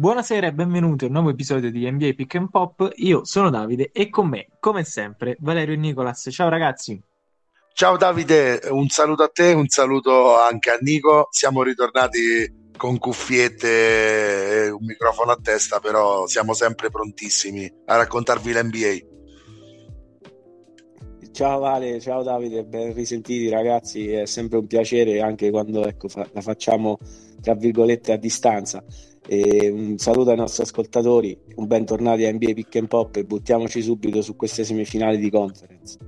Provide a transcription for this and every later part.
Buonasera e benvenuti a un nuovo episodio di NBA Pick and Pop. Io sono Davide e con me, come sempre, Valerio e Nicolas. Ciao ragazzi. Ciao Davide, un saluto a te, un saluto anche a Nico. Siamo ritornati con cuffiette e un microfono a testa, però siamo sempre prontissimi a raccontarvi l'NBA. Ciao Vale, ciao Davide, ben risentiti ragazzi, è sempre un piacere anche quando ecco, fa- la facciamo tra virgolette a distanza. E un saluto ai nostri ascoltatori, un bentornati a NBA Pick and Pop e buttiamoci subito su queste semifinali di conference.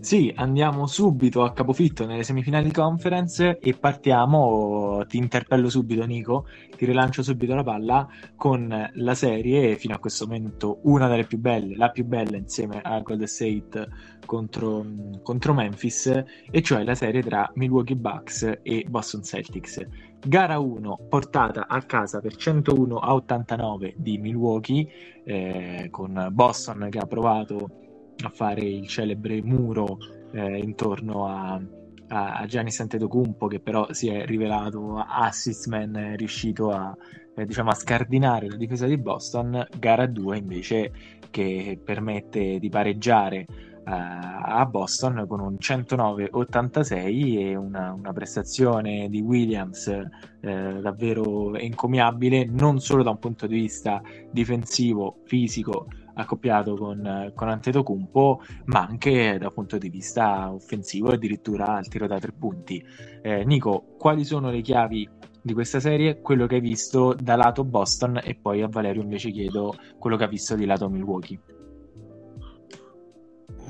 Sì, andiamo subito a capofitto nelle semifinali di conference e partiamo, ti interpello subito Nico, ti rilancio subito la palla con la serie, fino a questo momento una delle più belle, la più bella insieme a Golden State contro, contro Memphis, e cioè la serie tra Milwaukee Bucks e Boston Celtics. Gara 1 portata a casa per 101 a 89 di Milwaukee, eh, con Boston che ha provato a fare il celebre muro eh, intorno a, a, a Giannis Antetokounmpo che però si è rivelato assist man è riuscito a, eh, diciamo, a scardinare la difesa di Boston. Gara 2 invece che permette di pareggiare a Boston con un 109-86 e una, una prestazione di Williams eh, davvero encomiabile non solo da un punto di vista difensivo, fisico accoppiato con, con Antetokounmpo, ma anche dal punto di vista offensivo, addirittura al tiro da tre punti. Eh, Nico, quali sono le chiavi di questa serie? Quello che hai visto da lato Boston e poi a Valerio invece chiedo quello che ha visto di lato Milwaukee.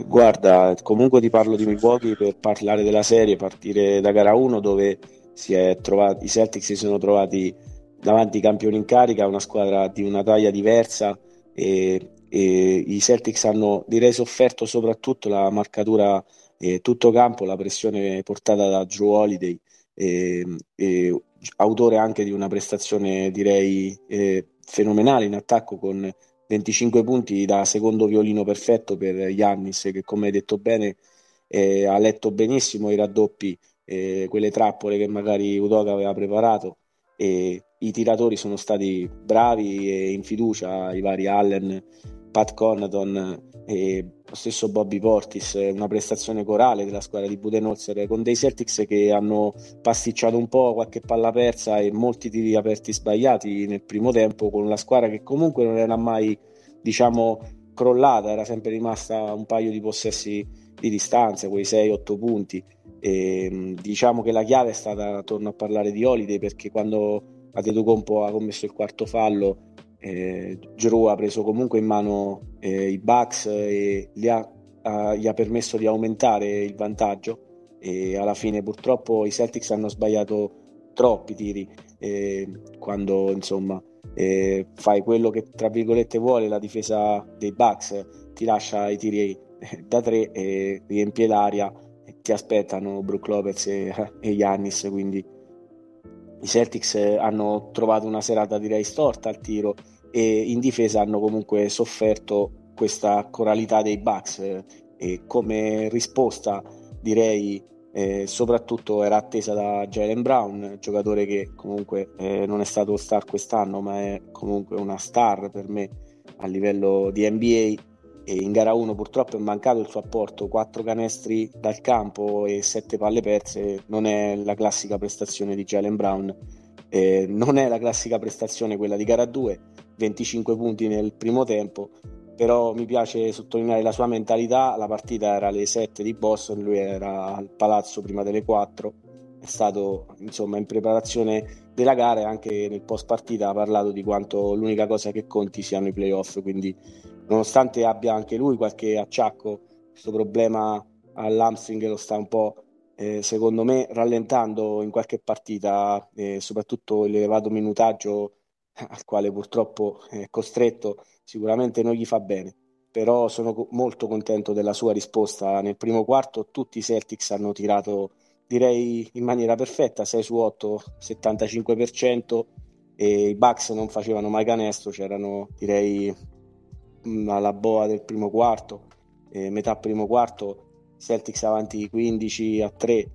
Guarda, comunque ti parlo di Milwaukee per parlare della serie, partire da gara 1 dove si è trovato, i Celtics si sono trovati davanti ai campioni in carica, una squadra di una taglia diversa e e I Celtics hanno direi sofferto soprattutto la marcatura eh, tutto campo, la pressione portata da Drew Holiday, eh, eh, autore anche di una prestazione direi eh, fenomenale in attacco con 25 punti da secondo violino perfetto per Yannis che come hai detto bene eh, ha letto benissimo i raddoppi, eh, quelle trappole che magari Udoka aveva preparato e i tiratori sono stati bravi e in fiducia i vari Allen Pat Connaughton e lo stesso Bobby Portis, una prestazione corale della squadra di Budenholzer con dei Celtics che hanno pasticciato un po' qualche palla persa e molti tiri aperti sbagliati nel primo tempo con la squadra che comunque non era mai diciamo crollata, era sempre rimasta un paio di possessi di distanza, quei 6-8 punti. E, diciamo che la chiave è stata, torno a parlare di Holiday perché quando Adetokounmpo ha commesso il quarto fallo eh, Drew ha preso comunque in mano eh, i Bucks e gli ha, ha, gli ha, permesso di aumentare il vantaggio. E alla fine purtroppo i Celtics hanno sbagliato troppi tiri eh, quando insomma eh, fai quello che tra virgolette vuole la difesa dei Bucks ti lascia i tiri eh, da tre e riempie l'aria ti aspettano Brook Lopez e, e Giannis quindi i Celtics hanno trovato una serata direi storta al tiro e in difesa hanno comunque sofferto questa coralità dei Bucks e come risposta direi eh, soprattutto era attesa da Jalen Brown, giocatore che comunque eh, non è stato star quest'anno ma è comunque una star per me a livello di NBA in gara 1 purtroppo è mancato il suo apporto, 4 canestri dal campo e 7 palle perse, non è la classica prestazione di Jalen Brown, eh, non è la classica prestazione quella di gara 2, 25 punti nel primo tempo, però mi piace sottolineare la sua mentalità, la partita era alle 7 di Boston, lui era al palazzo prima delle 4, è stato insomma in preparazione della gara e anche nel post partita ha parlato di quanto l'unica cosa che conti siano i playoff, quindi nonostante abbia anche lui qualche acciacco, questo problema all'hamstring lo sta un po' eh, secondo me rallentando in qualche partita, eh, soprattutto l'elevato minutaggio al quale purtroppo è costretto, sicuramente non gli fa bene. Però sono co- molto contento della sua risposta. Nel primo quarto tutti i Celtics hanno tirato, direi in maniera perfetta, 6 su 8, 75%, e i Bucks non facevano mai canestro, c'erano direi alla boa del primo quarto, eh, metà primo quarto, Celtics avanti 15 a 3,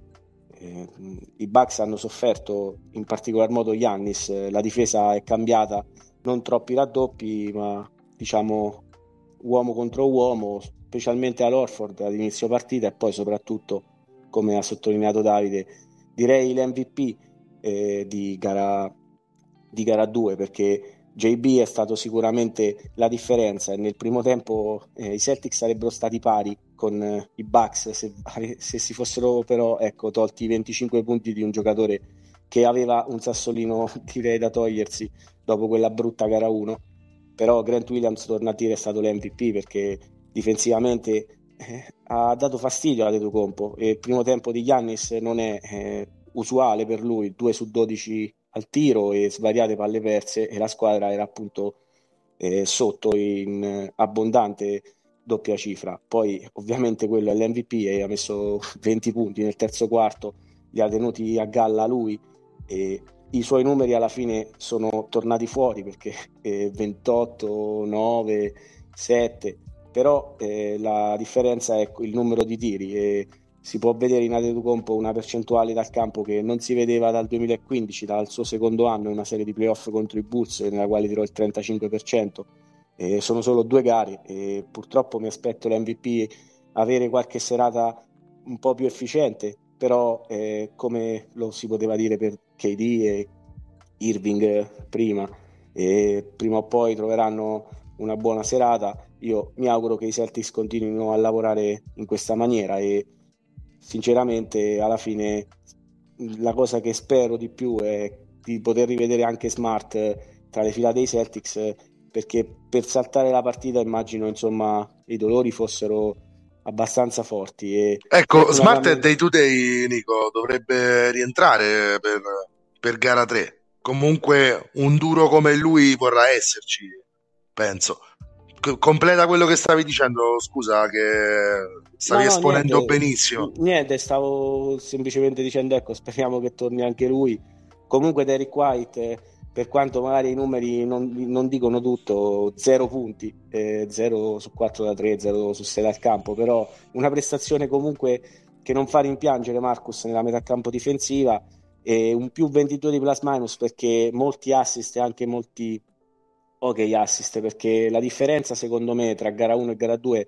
eh, i Bucks hanno sofferto, in particolar modo Giannis, la difesa è cambiata, non troppi raddoppi, ma diciamo uomo contro uomo, specialmente all'Orford ad inizio partita e poi soprattutto, come ha sottolineato Davide, direi l'MVP eh, di gara 2 perché JB è stato sicuramente la differenza. Nel primo tempo eh, i Celtics sarebbero stati pari con eh, i Bucks se, se, si fossero però ecco, tolti i 25 punti di un giocatore che aveva un sassolino direi da togliersi dopo quella brutta gara 1 però Grant Williams torna a dire è stato l'MVP perché difensivamente eh, ha dato fastidio a Compo. Il primo tempo di Giannis non è eh, usuale per lui 2 su 12 al tiro e svariate palle perse e la squadra era appunto eh, sotto in abbondante doppia cifra. Poi ovviamente quello è l'MVP e ha messo 20 punti nel terzo quarto, li ha tenuti a galla lui e i suoi numeri alla fine sono tornati fuori perché eh, 28, 9, 7, però eh, la differenza è il numero di tiri e si può vedere in Adetokounmpo una percentuale dal campo che non si vedeva dal 2015, dal suo secondo anno in una serie di playoff contro i Bulls nella quale tirò il 35%. E sono solo due gare e purtroppo mi aspetto l'MVP avere qualche serata un po' più efficiente, però eh, come lo si poteva dire per KD e Irving prima, e prima o poi troveranno una buona serata. Io mi auguro che i Celtics continuino a lavorare in questa maniera e sinceramente alla fine la cosa che spero di più è di poter rivedere anche Smart tra le fila dei Celtics perché per saltare la partita immagino insomma i dolori fossero abbastanza forti e ecco Smart è day to day Nico dovrebbe rientrare per, per gara 3 comunque un duro come lui vorrà esserci penso completa quello che stavi dicendo, scusa, che stavi no, no, esponendo niente, benissimo. Niente, stavo semplicemente dicendo, ecco, speriamo che torni anche lui. Comunque Derek White, per quanto magari i numeri non, non dicono tutto, 0 punti, 0 eh, su 4 da 3, 0 su 6 dal campo, però una prestazione comunque che non fa rimpiangere Marcus nella metà campo difensiva e un più 22 di plus minus perché molti assist e anche molti ok assist perché la differenza secondo me tra gara 1 e gara 2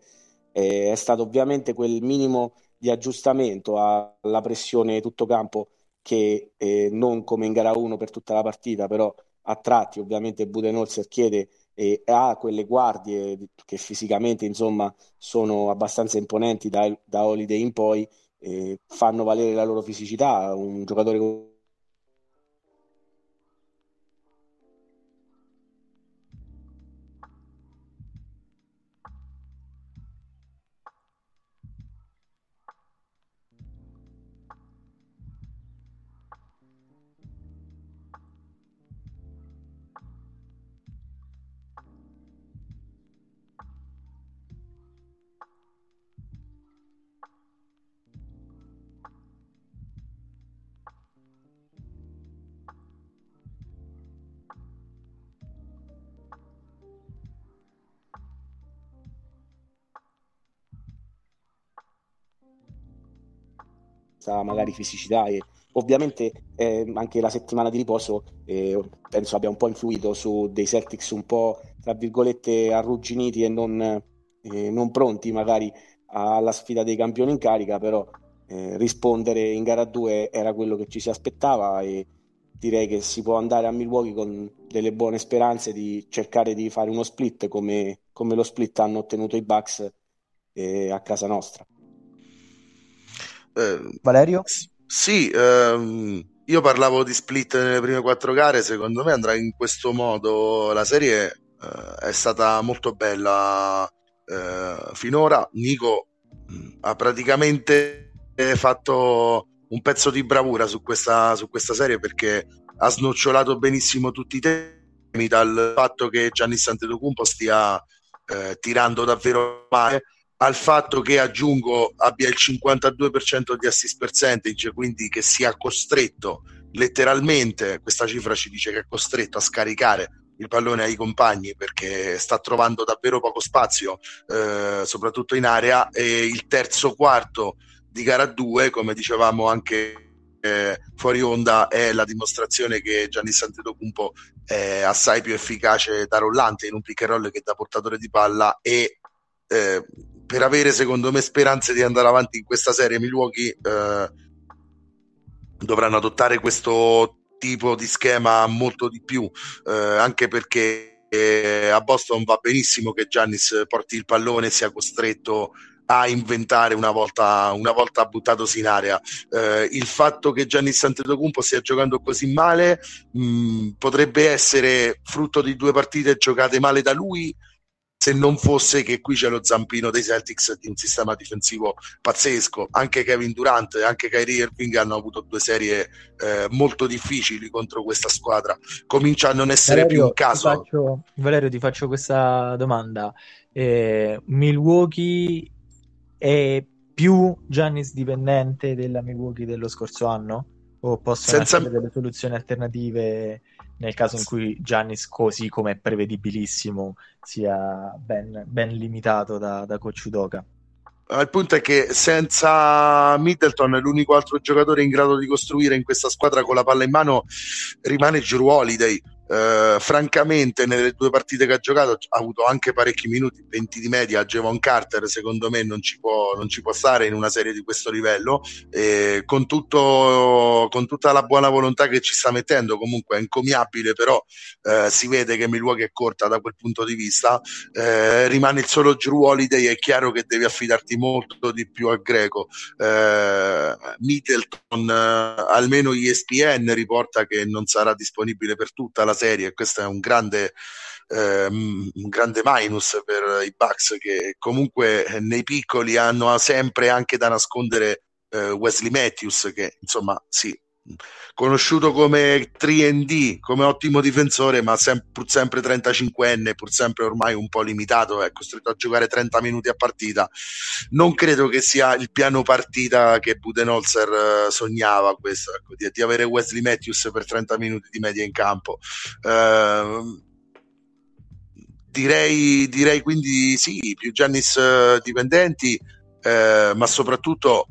eh, è stato ovviamente quel minimo di aggiustamento alla pressione tutto campo che eh, non come in gara 1 per tutta la partita però a tratti ovviamente Budenholzer chiede e ha quelle guardie che fisicamente insomma sono abbastanza imponenti da, da Holiday in poi eh, fanno valere la loro fisicità un giocatore magari fisicità e ovviamente eh, anche la settimana di riposo eh, penso abbia un po' influito su dei Celtics un po' tra virgolette arrugginiti e non, eh, non pronti magari alla sfida dei campioni in carica però eh, rispondere in gara 2 era quello che ci si aspettava e direi che si può andare a Milwaukee con delle buone speranze di cercare di fare uno split come, come lo split hanno ottenuto i Bucks eh, a casa nostra eh, Valerio? Sì, ehm, io parlavo di split nelle prime quattro gare, secondo me andrà in questo modo. La serie eh, è stata molto bella eh, finora. Nico mh, ha praticamente fatto un pezzo di bravura su questa, su questa serie perché ha snocciolato benissimo tutti i temi dal fatto che Gianni Antetokounmpo stia eh, tirando davvero male al fatto che aggiungo abbia il 52% di assist percentage, quindi che sia costretto letteralmente, questa cifra ci dice che è costretto a scaricare il pallone ai compagni perché sta trovando davvero poco spazio, eh, soprattutto in area, e il terzo quarto di gara 2, come dicevamo anche eh, fuori onda è la dimostrazione che Giannis Antetokounmpo è assai più efficace da rollante in un pick and roll che da portatore di palla e eh, per avere secondo me speranze di andare avanti in questa serie Milwaukee eh, dovranno adottare questo tipo di schema molto di più eh, anche perché eh, a Boston va benissimo che Giannis porti il pallone e sia costretto a inventare una volta, una volta buttatosi in area. Eh, il fatto che Giannis Antetokounmpo stia giocando così male mh, mm, potrebbe essere frutto di due partite giocate male da lui se non fosse che qui c'è lo zampino dei Celtics di un sistema difensivo pazzesco. Anche Kevin Durant e anche Kyrie Irving hanno avuto due serie eh, molto difficili contro questa squadra. Comincia a non essere Valerio, più un caso. Ti faccio, Valerio, ti faccio questa domanda. Eh, Milwaukee è più Giannis dipendente della Milwaukee dello scorso anno? O possono Senza... essere delle soluzioni alternative nel caso in cui Giannis, così come è prevedibilissimo, sia ben, ben limitato da, da Coach Udoka? Il punto è che senza Middleton, l'unico altro giocatore in grado di costruire in questa squadra con la palla in mano rimane Drew Holiday Uh, francamente, nelle due partite che ha giocato ha avuto anche parecchi minuti, 20 di media. Javon Carter, secondo me, non ci, può, non ci può stare in una serie di questo livello. E con, tutto, con tutta la buona volontà che ci sta mettendo, comunque è incomiabile, però uh, si vede che Milwaukee è corta da quel punto di vista. Uh, rimane il solo Drew Holiday. È chiaro che devi affidarti molto di più al greco. Middleton, almeno ESPN riporta che non sarà disponibile per tutta la serie. Questo è un grande, eh, un grande minus per i Bucks che comunque nei piccoli hanno sempre anche da nascondere eh, Wesley Matthews che insomma sì conosciuto come 3D, come ottimo difensore, ma sem- pur sempre 35enne, pur sempre ormai un po' limitato, è costretto a giocare 30 minuti a partita. Non credo che sia il piano partita che Budenholzer uh, sognava questo, ecco, di, di, avere Wesley Matthews per 30 minuti di media in campo. Uh, direi, direi, quindi sì, più Giannis uh, dipendenti, ma soprattutto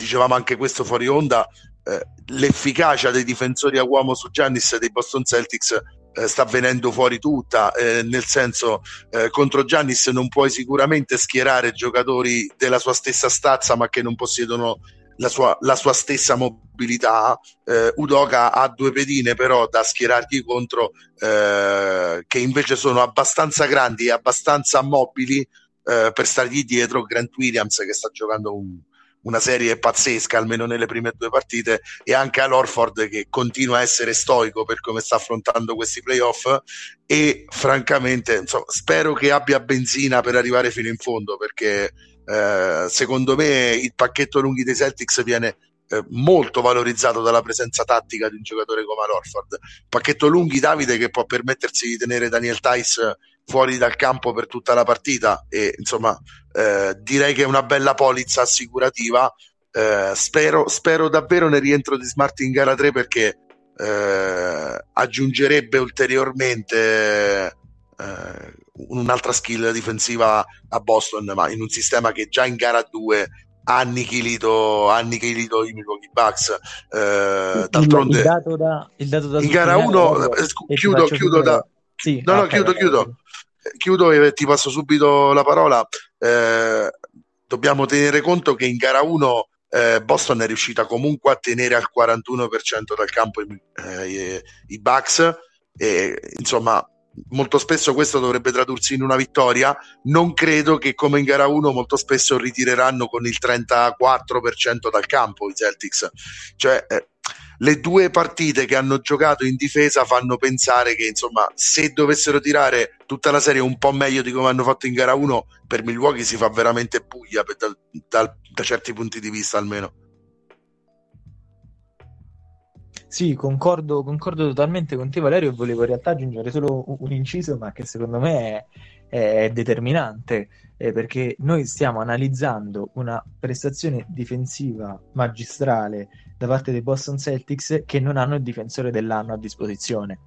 dicevamo anche questo fuori onda, eh, l'efficacia dei difensori a uomo su Giannis dei Boston Celtics eh, sta venendo fuori tutta, eh, nel senso eh, contro Giannis non puoi sicuramente schierare giocatori della sua stessa stazza ma che non possiedono la sua, la sua stessa mobilità. Udoka ha due pedine però da schierargli contro che invece sono abbastanza grandi e abbastanza mobili per stargli dietro Grant Williams che sta giocando un, una serie pazzesca, almeno nelle prime due partite, e anche all'Orford che continua a essere stoico per come sta affrontando questi playoff e francamente insomma, spero che abbia benzina per arrivare fino in fondo perché eh, secondo me il pacchetto lunghi dei Celtics viene eh, molto valorizzato dalla presenza tattica di un giocatore come l'Orford. Pacchetto lunghi Davide che può permettersi di tenere Daniel Tice fuori dal campo per tutta la partita e insomma eh, direi che è una bella polizza assicurativa. Eh, spero, spero, davvero nel rientro di Smart in gara 3 perché eh, aggiungerebbe ulteriormente eh, un'altra skill difensiva a Boston, ma in un sistema che già in gara 2 ha annichilito, annichilito i Milwaukee Bucks. Eh, d'altronde, il dato da, il dato da in gara 1 eh, chiudo, chiudo da, sì, no, no, chiudo, chiudo chiudo e ti passo subito la parola. Eh, dobbiamo tenere conto che in gara 1 eh, Boston è riuscita comunque a tenere al 41% dal campo eh, i Bucks e insomma molto spesso questo dovrebbe tradursi in una vittoria non credo che come in gara 1 molto spesso ritireranno con il 34% dal campo i Celtics cioè eh, le due partite che hanno giocato in difesa fanno pensare che insomma se dovessero tirare tutta la serie un po' meglio di come hanno fatto in gara 1 per Milwaukee si fa veramente buia da, da, da certi punti di vista almeno. Sì, concordo, concordo totalmente con te Valerio volevo in realtà aggiungere solo un inciso ma che secondo me è, è determinante eh, perché noi stiamo analizzando una prestazione difensiva magistrale da parte dei Boston Celtics che non hanno il difensore dell'anno a disposizione.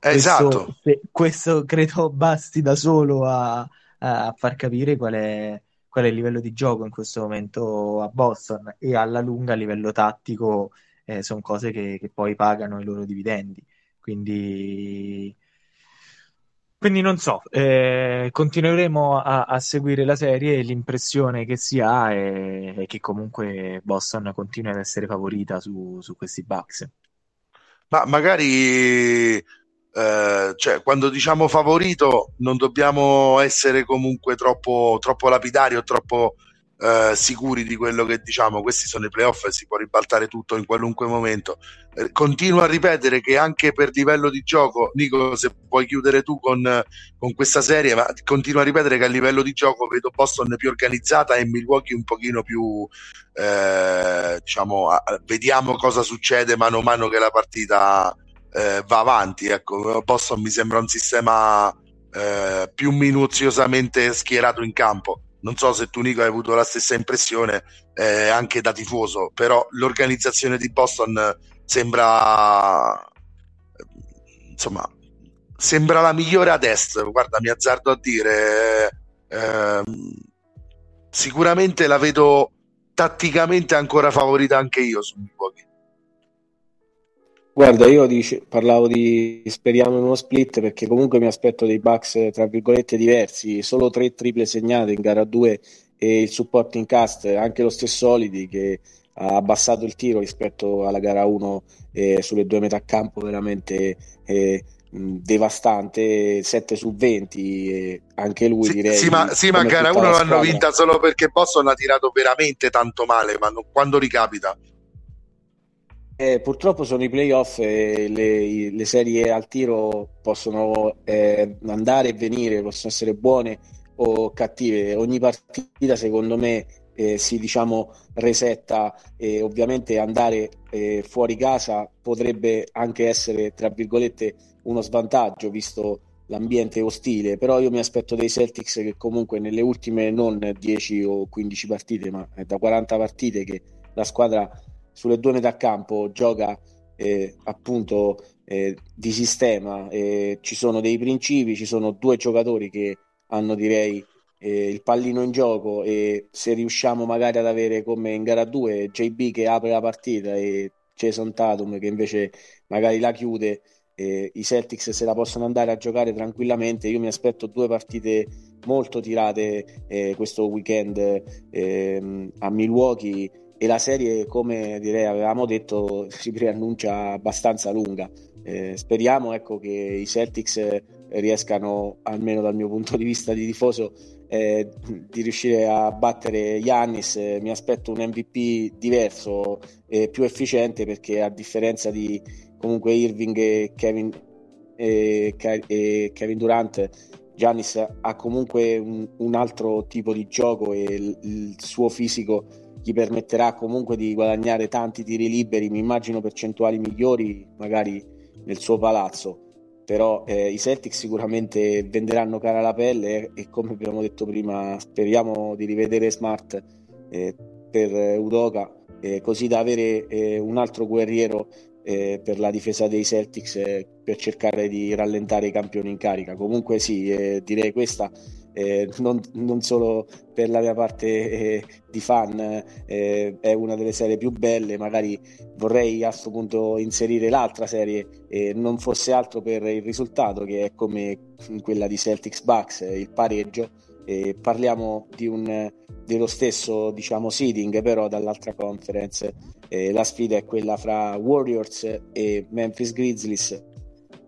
Esatto. Questo, questo credo basti da solo a, a far capire qual è, qual è il livello di gioco in questo momento a Boston e alla lunga a livello tattico eh, sono cose che, che, poi pagano i loro dividendi. Quindi, quindi non so, eh, continueremo a, a, seguire la serie e l'impressione che si ha è, è, che comunque Boston continua ad essere favorita su, su questi Bucks. Ma magari eh, cioè, quando diciamo favorito non dobbiamo essere comunque troppo, troppo lapidari o troppo eh, sicuri di quello che diciamo. Questi sono i playoff si può ribaltare tutto in qualunque momento. Eh, continuo a ripetere che anche per livello di gioco, Nico, se puoi chiudere tu con, con questa serie, ma continuo a ripetere che a livello di gioco vedo Boston più organizzata e Milwaukee un pochino più, eh, diciamo, vediamo cosa succede mano a mano che la partita eh, va avanti. Ecco, Boston mi sembra un sistema eh, più minuziosamente schierato in campo. Non so se tu, Nico, hai avuto la stessa impressione eh, anche da tifoso, però l'organizzazione di Boston sembra insomma sembra la migliore ad est. Guarda, mi azzardo a dire. Ehm, sicuramente la vedo tatticamente ancora favorita anche io su Milwaukee. Guarda, io dice, parlavo di speriamo in uno split perché comunque mi aspetto dei Bucks tra virgolette diversi, solo tre triple segnate in gara 2 e il supporting cast, anche lo stesso Solidi che ha abbassato il tiro rispetto alla gara 1 eh, sulle due metà campo veramente eh, devastante 7 su 20 eh, anche lui sì, direi sì ma, sì, ma gara 1 l'hanno vinta solo perché Boston ha tirato veramente tanto male ma non, quando ricapita eh, purtroppo sono i playoff e le, le serie al tiro possono eh, andare e venire, possono essere buone o cattive. Ogni partita, secondo me, eh, si diciamo resetta e ovviamente andare eh, fuori casa potrebbe anche essere, tra virgolette, uno svantaggio visto l'ambiente ostile, però io mi aspetto dei Celtics che comunque nelle ultime non 10 o 15 partite, ma da 40 partite che la squadra sulle due metà campo gioca eh, appunto eh, di sistema, eh, ci sono dei principi, ci sono due giocatori che hanno direi eh, il pallino in gioco e se riusciamo magari ad avere come in gara 2 JB che apre la partita e Jason Tatum che invece magari la chiude eh, i Celtics se la possono andare a giocare tranquillamente. Io mi aspetto due partite molto tirate eh, questo weekend ehm, a Milwaukee e la serie, come direi avevamo detto, si preannuncia abbastanza lunga. Eh, speriamo ecco, che i Celtics riescano, almeno dal mio punto di vista di tifoso, eh, di riuscire a battere Yannis. Eh, mi aspetto un MVP diverso e più efficiente perché a differenza di comunque Irving e Kevin, e, e Kevin Durant, Giannis ha comunque un, un, altro tipo di gioco e il, il suo fisico gli permetterà comunque di guadagnare tanti tiri liberi, mi immagino percentuali migliori magari nel suo palazzo, però eh, i Celtics sicuramente venderanno cara la pelle e come abbiamo detto prima speriamo di rivedere Smart eh, per Udoka eh, così da avere eh, un altro guerriero eh, per la difesa dei Celtics eh, per cercare di rallentare i campioni in carica. Comunque sì, direi questa eh, non, non, solo per la mia parte eh, di fan, eh, è una delle serie più belle, magari vorrei a questo punto inserire l'altra serie non fosse altro per il risultato che è come quella di Celtics Bucks, il pareggio. parliamo di un, dello stesso diciamo seeding però dall'altra conference la sfida è quella fra Warriors e Memphis Grizzlies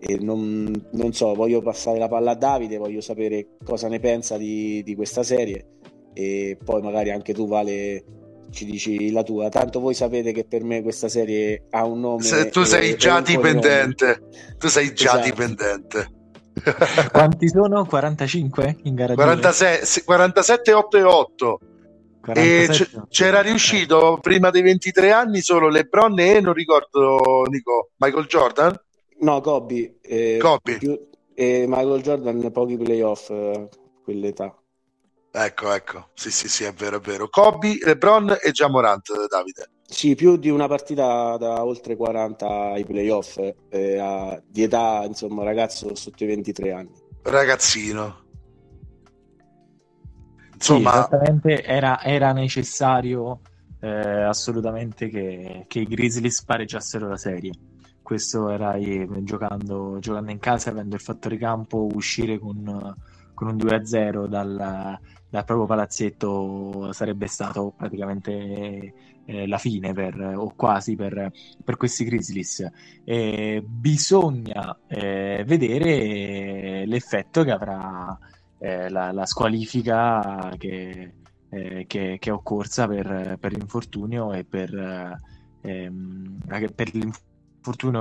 e non, non, so, voglio passare la palla a Davide, voglio sapere cosa ne pensa di, di questa serie e poi magari anche tu Vale ci dici la tua. Tanto voi sapete che per me questa serie ha un nome. Se tu sei già dipendente, tu sei già esatto. dipendente. Quanti sono? 45 in gara 46, 47, 8 e 8. 47, e c'era riuscito prima dei 23 anni solo LeBron e non ricordo Nico Michael Jordan No, Kobe. Eh, Kobe. Più, eh, Michael Jordan, pochi playoff, eh, quell'età. Ecco, ecco. Sì, sì, sì, è vero, è vero. Kobe, LeBron e Jamorant, Davide. Sì, più di una partita da oltre 40 ai playoff, eh, a, di età, insomma, ragazzo sotto i 23 anni. Ragazzino. Insomma, sì, esattamente era, era necessario eh, assolutamente che, che, i Grizzlies pareggiassero la serie. Questo era eh, giocando, giocando, in casa, avendo il fattore campo, uscire con, con un 2-0 dal, dal proprio palazzetto sarebbe stato praticamente eh, la fine per, o quasi per, per questi Grizzlies. Eh, bisogna eh, vedere l'effetto che avrà eh, la, la, squalifica che, eh, che, che, è occorsa per, per l'infortunio e per, ehm, per l'infortunio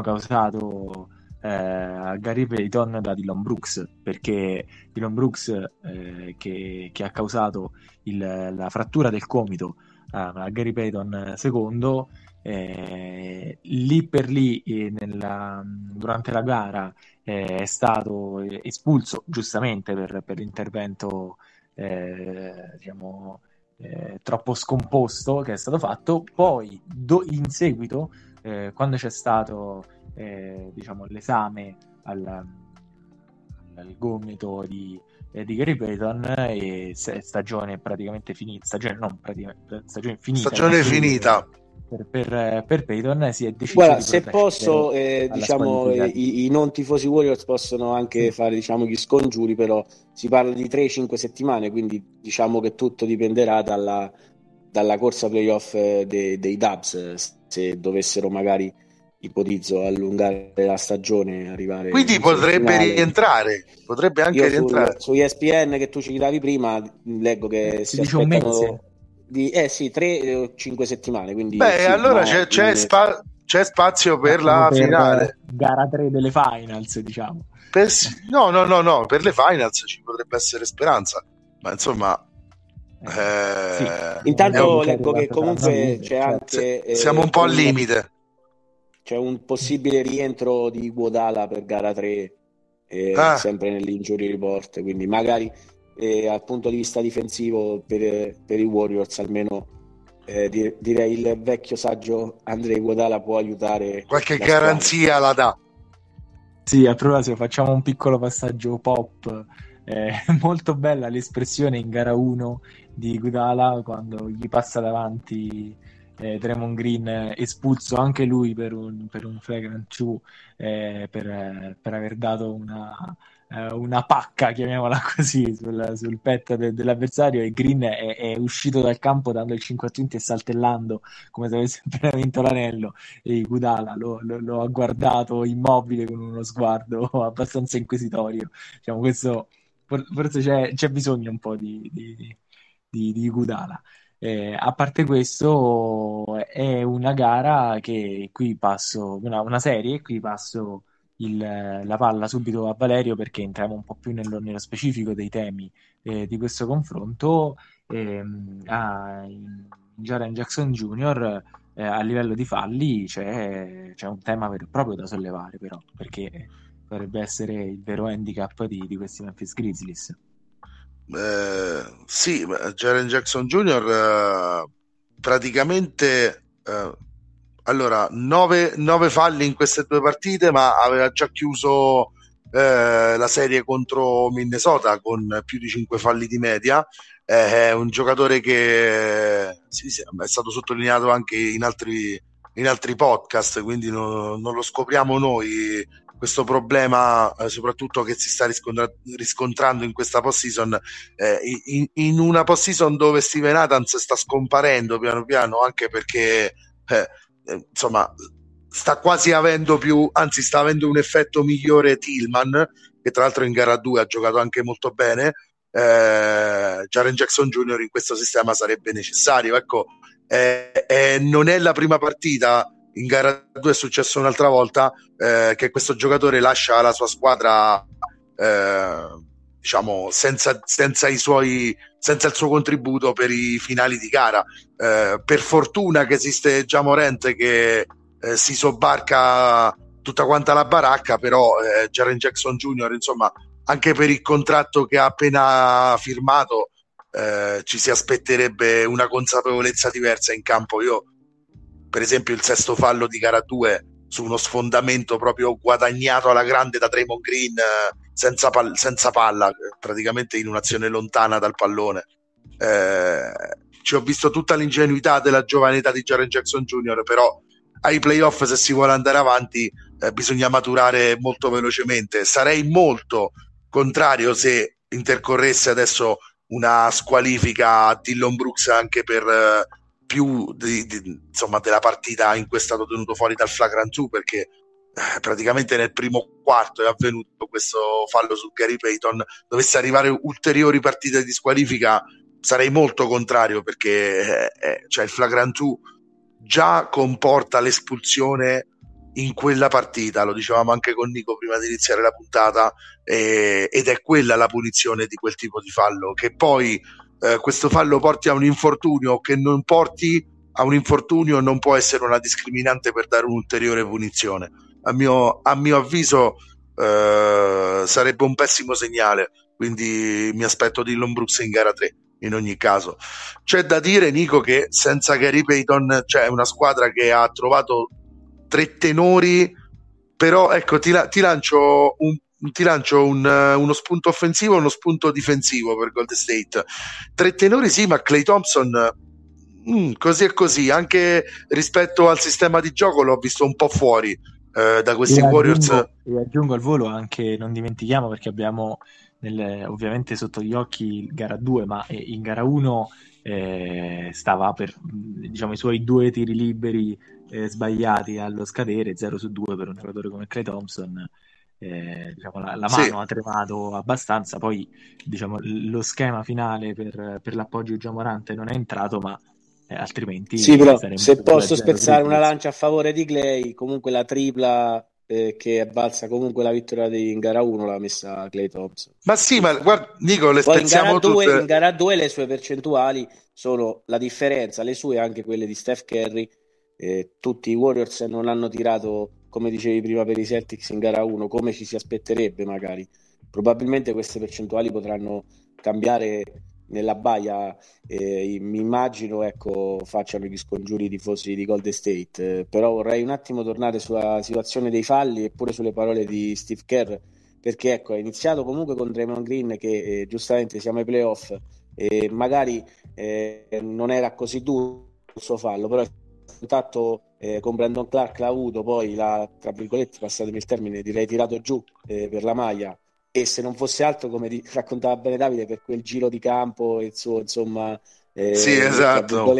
causato eh, a Gary Payton da Dylan Brooks perché Dylan Brooks eh, che, che, ha causato il, la frattura del comito a Gary Payton secondo eh, lì per lì eh, nella, durante la gara eh, è stato espulso giustamente per, per l'intervento eh, diciamo, eh, troppo scomposto che è stato fatto. Poi do, in seguito eh, quando c'è stato diciamo, l'esame al, al gomito di, di Gary Payton e stagione praticamente finita stagione non praticamente stagione finita stagione finita per, per, per Payton si è deciso Guarda, se posso eh, diciamo i, i, non tifosi Warriors possono anche sì. fare diciamo gli scongiuri però si parla di 3-5 settimane quindi diciamo che tutto dipenderà dalla, dalla corsa playoff eh, dei, dei Dubs se dovessero magari ipotizzo allungare la stagione arrivare quindi potrebbe finale. rientrare potrebbe anche Io rientrare. su, su ESPN che tu citavi prima leggo che si, si aspettano di eh sì 3-5 settimane quindi beh sì, allora c'è, c'è, spa- c'è, spazio per la per finale. gara 3 delle finals diciamo. Per, no no no no per le finals ci potrebbe essere speranza ma insomma eh, sì. intanto leggo che comunque c'è certo. anche eh, siamo un po' al limite c'è un possibile rientro di Guadala per gara 3 eh, ah. sempre nell'injury report quindi magari eh, dal punto di vista difensivo per, per i Warriors almeno eh, direi il vecchio saggio Andrei Guadala può aiutare qualche la garanzia la dà sì a proposito facciamo un piccolo passaggio pop eh, molto bella l'espressione in gara 1 di Guadala quando gli passa davanti eh, Draymond Green espulso anche lui per un, per un flagrant 2 eh, per, per aver dato una eh, una pacca, chiamiamola così, sul, sul petto de- dell'avversario e Green è, è, uscito dal campo dando il 5 a e saltellando come se avesse appena vinto l'anello e Gudala lo, lo, lo, ha guardato immobile con uno sguardo abbastanza inquisitorio. Diciamo, questo, forse c'è, c'è, bisogno un po' di, di, di, di Gudala. Eh, a parte questo, è una gara che qui passo, una, una serie, qui passo il, la palla subito a Valerio perché entriamo un po' più nello, nello specifico dei temi eh, di questo confronto. Ehm, a, Jaren Jackson Jr. Eh, a livello di falli c'è, c'è, un tema e proprio da sollevare, però, perché dovrebbe essere il vero handicap di, di questi Memphis Grizzlies. Eh, sì, Jaren Jackson Jr. Eh, praticamente eh, allora, nove, falli in queste due partite, ma aveva già chiuso eh, la serie contro Minnesota con più di cinque falli di media. Eh, è un giocatore che sì, sì, è stato sottolineato anche in altri, in altri podcast, quindi no, non lo scopriamo noi questo problema, eh, soprattutto che si sta riscontra- riscontrando in questa post-season, eh, in, in, una post-season dove Steven Adams sta scomparendo piano piano, anche perché eh, eh, insomma, sta quasi avendo più, anzi sta avendo un effetto migliore Tillman, che tra l'altro in gara 2 ha giocato anche molto bene. Eh, Jaren Jackson Jr. in questo sistema sarebbe necessario. Ecco, eh, eh, non è la prima partita. In gara 2 è successo un'altra volta eh, che questo giocatore lascia la sua squadra eh, diciamo senza, senza, i suoi, senza il suo contributo per i finali di gara. Eh, per fortuna che esiste già Morente che eh, si sobbarca tutta quanta la baracca, però eh, Jaren Jackson Jr., insomma, anche per il contratto che ha appena firmato, eh, ci si aspetterebbe una consapevolezza diversa in campo. Io, per esempio, il sesto fallo di gara 2 su uno sfondamento proprio guadagnato alla grande da Draymond Green eh, senza, pal- senza palla, praticamente in un'azione lontana dal pallone. eh, ci ho visto tutta l'ingenuità della giovane età di Jaren Jackson Jr., però ai playoff se si vuole andare avanti eh, bisogna maturare molto velocemente. Sarei molto contrario se intercorresse adesso una squalifica a Dillon Brooks anche per eh, più di, di, insomma, della partita in cui è stato tenuto fuori dal flagrant 2 perché eh, praticamente nel primo quarto è avvenuto questo fallo su Gary Payton. Dovesse arrivare ulteriori partite di squalifica sarei molto contrario perché eh, eh cioè il flagrant 2 già comporta l'espulsione in quella partita, lo dicevamo anche con Nico prima di iniziare la puntata, eh, ed è quella la punizione di quel tipo di fallo, che poi eh, questo fallo porti a un infortunio che non porti a un infortunio non può essere una discriminante per dare un'ulteriore punizione. A mio, a mio avviso eh, sarebbe un pessimo segnale, quindi mi aspetto Dillon Brooks in gara 3 in ogni caso. C'è da dire, Nico, che senza Gary Payton c'è una squadra che ha trovato tre tenori, però ecco, ti, ti lancio, un, ti lancio un, uno spunto offensivo e uno spunto difensivo per Golden State. Tre tenori sì, ma Clay Thompson... Mm, così e così, anche rispetto al sistema di gioco l'ho visto un po' fuori eh, da questi e Warriors. Aggiungo, e aggiungo al volo anche, non dimentichiamo perché abbiamo nel, ovviamente sotto gli occhi gara 2, ma in gara 1 eh, stava per diciamo, i suoi due tiri liberi eh, sbagliati allo scadere, 0 su 2 per un giocatore come Clay Thompson. Eh, diciamo, la, la, mano sì. ha tremato abbastanza, poi diciamo, lo schema finale per, per l'appoggio di Giamorante non è entrato, ma eh, altrimenti... Sì, però se posso spezzare una lancia a favore di Clay, comunque la tripla eh, che è balza comunque la vittoria di, in gara 1 l'ha messa Clay Thompson. Ma sì, ma guarda, Nico, le Poi in gara, due, in gara 2 le sue percentuali sono la differenza, le sue e anche quelle di Steph Curry. Eh, tutti i Warriors non hanno tirato, come dicevi prima, per i Celtics in gara 1, come ci si aspetterebbe magari. Probabilmente queste percentuali potranno cambiare nella baia eh, mi immagino ecco, facciano gli scongiuri tifosi di Golden State eh, però vorrei un attimo tornare sulla situazione dei falli e pure sulle parole di Steve Kerr perché ecco, è iniziato comunque con Draymond Green che eh, giustamente siamo ai playoff e magari eh, non era così duro il suo fallo però il contatto eh, con Brandon Clark l'ha avuto poi l'ha tra virgolette passatemi il termine direi tirato giù eh, per la maglia e se non fosse altro, come raccontava bene Davide, per quel giro di campo e il suo, insomma, eh, sì, esatto.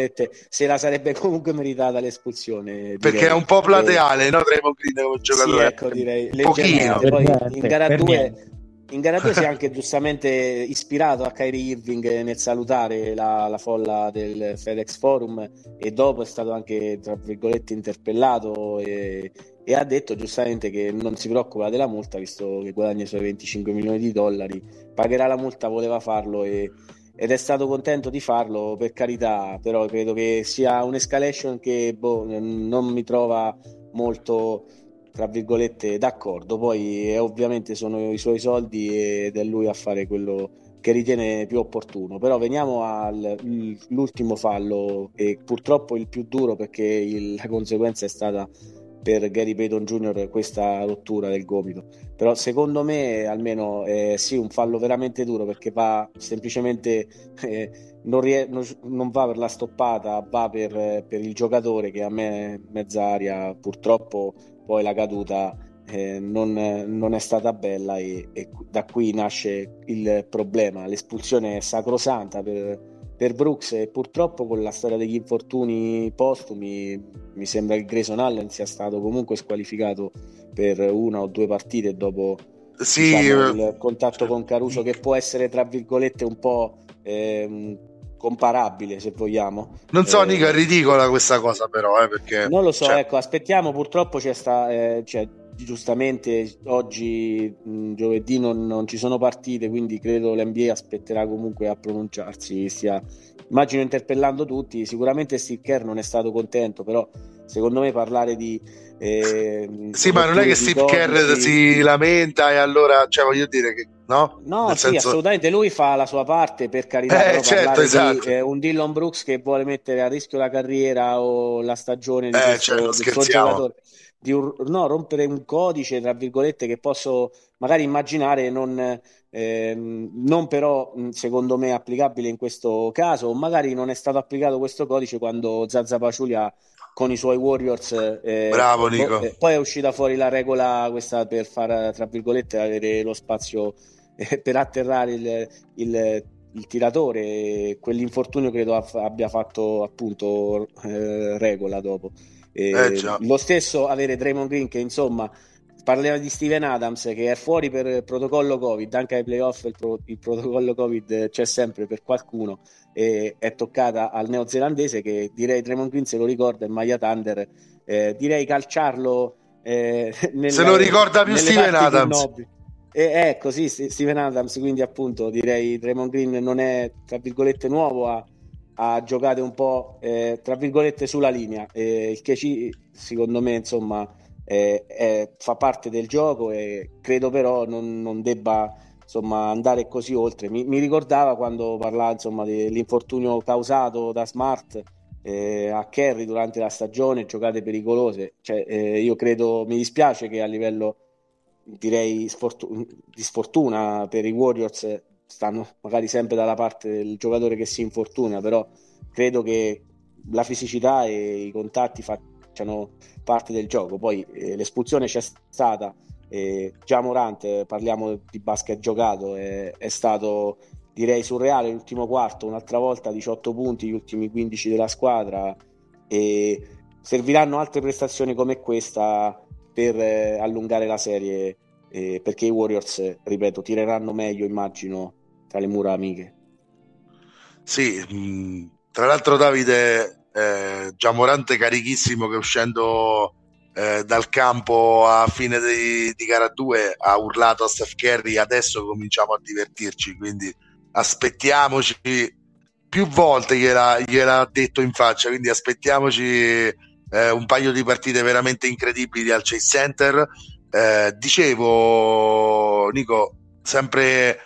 Se la sarebbe comunque meritata l'espulsione. Perché direi. è un po' plateale, eh, no? Draymond Green come giocatore. Sì, ecco, direi. Pochino. Poi in gara 2 in gara 2 si è anche giustamente ispirato a Kyrie Irving nel salutare la, la, folla del FedEx Forum e dopo è stato anche, tra virgolette, interpellato e, e ha detto giustamente che non si preoccupa della multa visto che guadagna i suoi 25 milioni di dollari, pagherà la multa, voleva farlo e, ed è stato contento di farlo per carità, però credo che sia un'escalation che boh, non mi trova molto tra virgolette d'accordo, poi eh, ovviamente sono i suoi soldi ed è lui a fare quello che ritiene più opportuno. Però veniamo all'ultimo fallo e purtroppo il più duro perché il, la conseguenza è stata per Gary Payton Jr. questa rottura del gomito. Però secondo me almeno eh, sì, un fallo veramente duro perché va semplicemente eh, non, rie- non, non, va per la stoppata, va per, per, il giocatore che a me mezza aria purtroppo poi la caduta eh, non, non, è stata bella e, e, da qui nasce il problema. L'espulsione è sacrosanta per, per Brooks e purtroppo con la storia degli infortuni postumi mi sembra che Grayson Allen sia stato comunque squalificato per una o due partite dopo sì, diciamo, il eh, contatto con Caruso che può essere tra virgolette un po' eh, comparabile se vogliamo. Non so, eh, Nica, è ridicola questa cosa però, eh, perché... Non lo so, cioè... ecco, aspettiamo, purtroppo c'è sta... Eh, cioè, giustamente oggi mh, giovedì non, non, ci sono partite quindi credo l'NBA aspetterà comunque a pronunciarsi stia, immagino interpellando tutti sicuramente Steve Kerr non è stato contento però secondo me parlare di eh, sì ma non è che Steve Kerr si lamenta e allora cioè voglio dire che no? No Nel sì senso... assolutamente. Lui fa la sua parte per carità eh, certo, esatto. di eh, un Dillon Brooks che vuole mettere a rischio la carriera o la stagione di eh, questo, certo, del giocatore di un, no, rompere un codice, tra virgolette, che posso magari immaginare non, eh, non però secondo me applicabile in questo caso, o magari non è stato applicato questo codice quando Zazza Paciulia con i suoi Warriors eh, Bravo Nico. Eh, poi è uscita fuori la regola questa per far tra virgolette avere lo spazio eh, per atterrare il, il, il tiratore. Quell'infortunio credo abbia fatto appunto eh, regola dopo. Eh, lo stesso avere Draymond Green che insomma parliamo di Steven Adams che è fuori per protocollo Covid, anche ai playoff il, pro, il protocollo Covid c'è sempre per qualcuno e è toccata al neozelandese che direi Draymond Green se lo ricorda in Maya Thunder, eh, direi calciarlo eh, nelle, se lo ricorda più Steven Adams. E, ecco sì, Steven Adams, quindi appunto direi Draymond Green non è tra virgolette nuovo a a giocare un po' eh, tra virgolette sulla linea, eh, il che ci, secondo me insomma eh, è, fa parte del gioco e credo però non, non debba insomma, andare così oltre. Mi, mi ricordava quando parlava insomma, dell'infortunio causato da Smart eh, a Kerry durante la stagione, giocate pericolose. Cioè, eh, io credo, mi dispiace che a livello direi sfortuna, di sfortuna per i Warriors stanno magari sempre dalla parte del giocatore che si infortuna, però credo che la fisicità e i contatti facciano parte del gioco. Poi eh, l'espulsione c'è stata, eh, già Morante, parliamo di basket giocato, eh, è stato direi surreale l'ultimo quarto, un'altra volta 18 punti, gli ultimi 15 della squadra e serviranno altre prestazioni come questa per eh, allungare la serie perché i Warriors, ripeto, tireranno meglio, immagino, tra le mura amiche. Sì, mm, tra l'altro Davide, eh, Giamorante carichissimo che uscendo eh, dal campo a fine di, di, gara 2 ha urlato a Steph Curry adesso cominciamo a divertirci, quindi aspettiamoci più volte gliela, gliela detto in faccia, quindi aspettiamoci eh, un paio di partite veramente incredibili al Chase Center. Eh, dicevo, Nico, sempre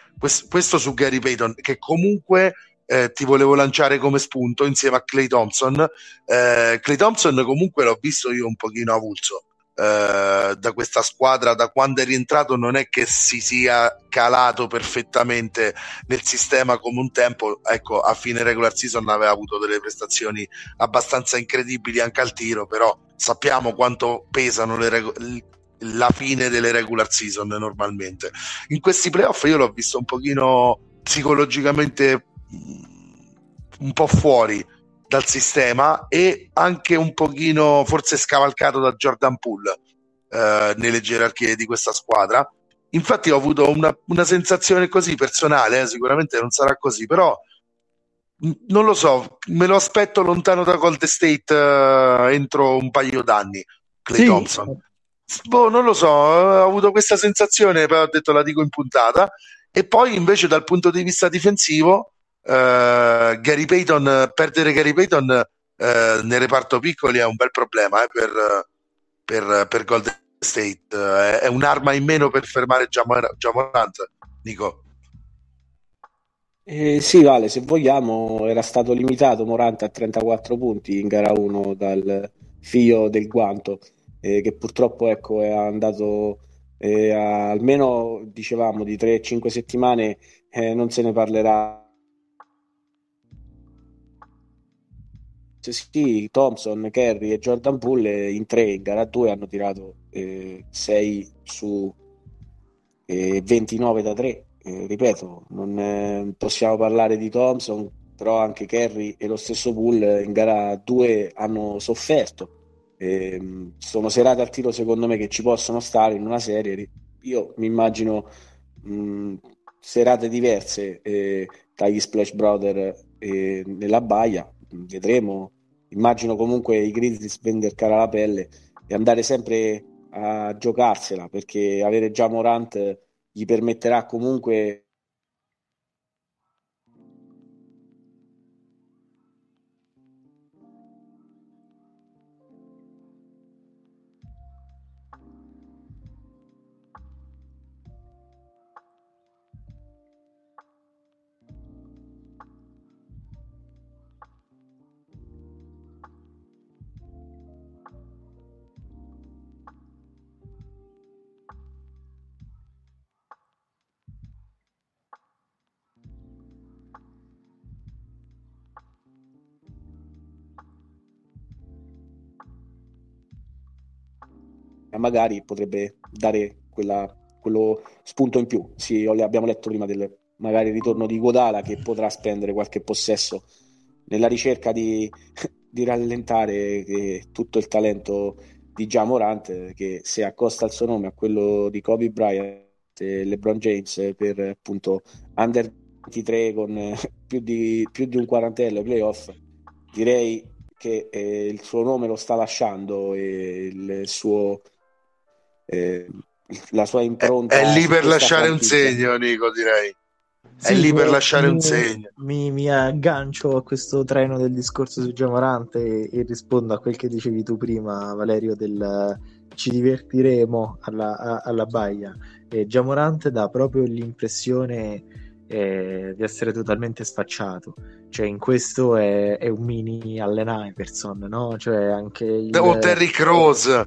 questo su Gary Payton, che comunque eh, ti volevo lanciare come spunto insieme a Clay Thompson. Eh, Clay Thompson comunque l'ho visto io un pochino avulso. Uh, da questa squadra da quando è rientrato non è che si sia calato perfettamente nel sistema come un tempo ecco a fine regular season aveva avuto delle prestazioni abbastanza incredibili anche al tiro però sappiamo quanto pesano le, reg- la fine delle regular season normalmente. In questi playoff io l'ho visto un pochino psicologicamente un po' fuori dal sistema e anche un pochino forse scavalcato da Jordan Poole eh, nelle gerarchie di questa squadra. Infatti ho avuto una, una sensazione così personale, eh, sicuramente non sarà così, però mm, non lo so, me lo aspetto lontano da Golden State uh, entro un paio d'anni. Clay sì, Thompson. Boh, non lo so, ho avuto questa sensazione, poi ho detto la dico in puntata. E poi invece dal punto di vista difensivo, eh, Gary Payton, perdere Gary Payton eh, nel reparto piccoli è un bel problema eh, per, per, per, Golden State. Eh, è un'arma in meno per fermare Jamorant, Nico. Eh, sì, Vale, se vogliamo, era stato limitato Morante a 34 punti in gara 1 dal figlio del guanto eh, che purtroppo ecco, è andato eh, a, almeno dicevamo di 3-5 settimane eh, non se ne parlerà sì, Thompson, Kerry e Jordan Poole in 3 in gara 2 hanno tirato 6 eh, su 29 eh, da 3 eh, ripeto, non possiamo parlare di Thompson però anche Kerry e lo stesso Poole in gara 2 hanno sofferto eh, sono serate al tiro secondo me che ci possono stare in una serie. Io mi immagino mh, serate diverse eh, tra gli Splash Brother e nella baia. Vedremo. Immagino comunque i Grizzlies vendere cara la pelle e andare sempre a giocarsela perché avere già Morant gli permetterà comunque magari potrebbe dare quella, quello spunto in più. Sì, abbiamo letto prima del magari ritorno di Godala che potrà spendere qualche possesso nella ricerca di, di rallentare tutto il talento di Jamorant che se accosta il suo nome a quello di Kobe Bryant e LeBron James per appunto under 23 con più di, più di un quarantello playoff direi che eh, il suo nome lo sta lasciando e il suo eh, la sua impronta è, è lì per lasciare un segno Nico direi è lì per lasciare mi, un segno. Mi, mi, aggancio a questo treno del discorso su Giamorante e, e, rispondo a quel che dicevi tu prima, Valerio, del ci divertiremo alla, a, alla baia. E Giamorante dà proprio l'impressione eh, di essere totalmente sfacciato. Cioè, in questo è, è un mini Allen Iverson, no? Cioè, anche il... O Terry Cross.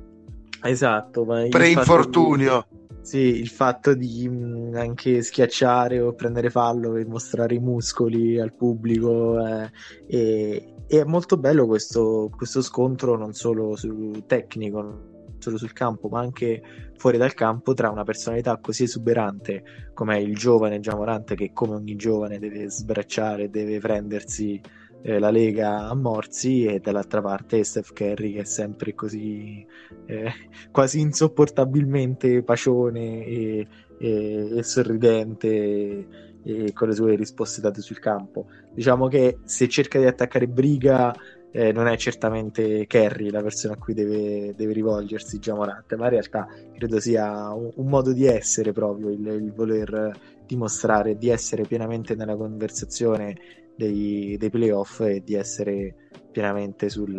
Esatto, ma pre-infortunio. Di sì, il fatto di mh, anche schiacciare o prendere fallo per mostrare i muscoli al pubblico eh, e, e, è molto bello questo, questo scontro non solo sul tecnico, non solo sul campo, ma anche fuori dal campo tra una personalità così esuberante come il giovane Giamorante che come ogni giovane deve sbracciare, deve prendersi eh, la Lega a morsi e dall'altra parte Steph Curry che è sempre così eh, quasi insopportabilmente pacione e, e, e sorridente e, e, con le sue risposte date sul campo. Diciamo che se cerca di attaccare Briga eh, non è certamente Kerry la persona a cui deve, deve rivolgersi Giamorante, ma in realtà credo sia un, un modo di essere proprio il, il, voler dimostrare di essere pienamente nella conversazione dei, dei playoff e di essere pienamente sul,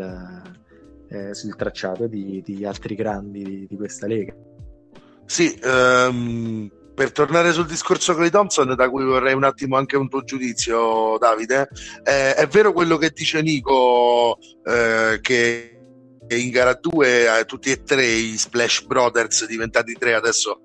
eh, sul tracciato di, di, altri grandi di, di questa lega. Sì, um, per tornare sul discorso Clay Thompson, da cui vorrei un attimo anche un tuo giudizio, Davide, eh, è vero quello che dice Nico, eh, che in gara 2 eh, tutti e tre i Splash Brothers diventati tre adesso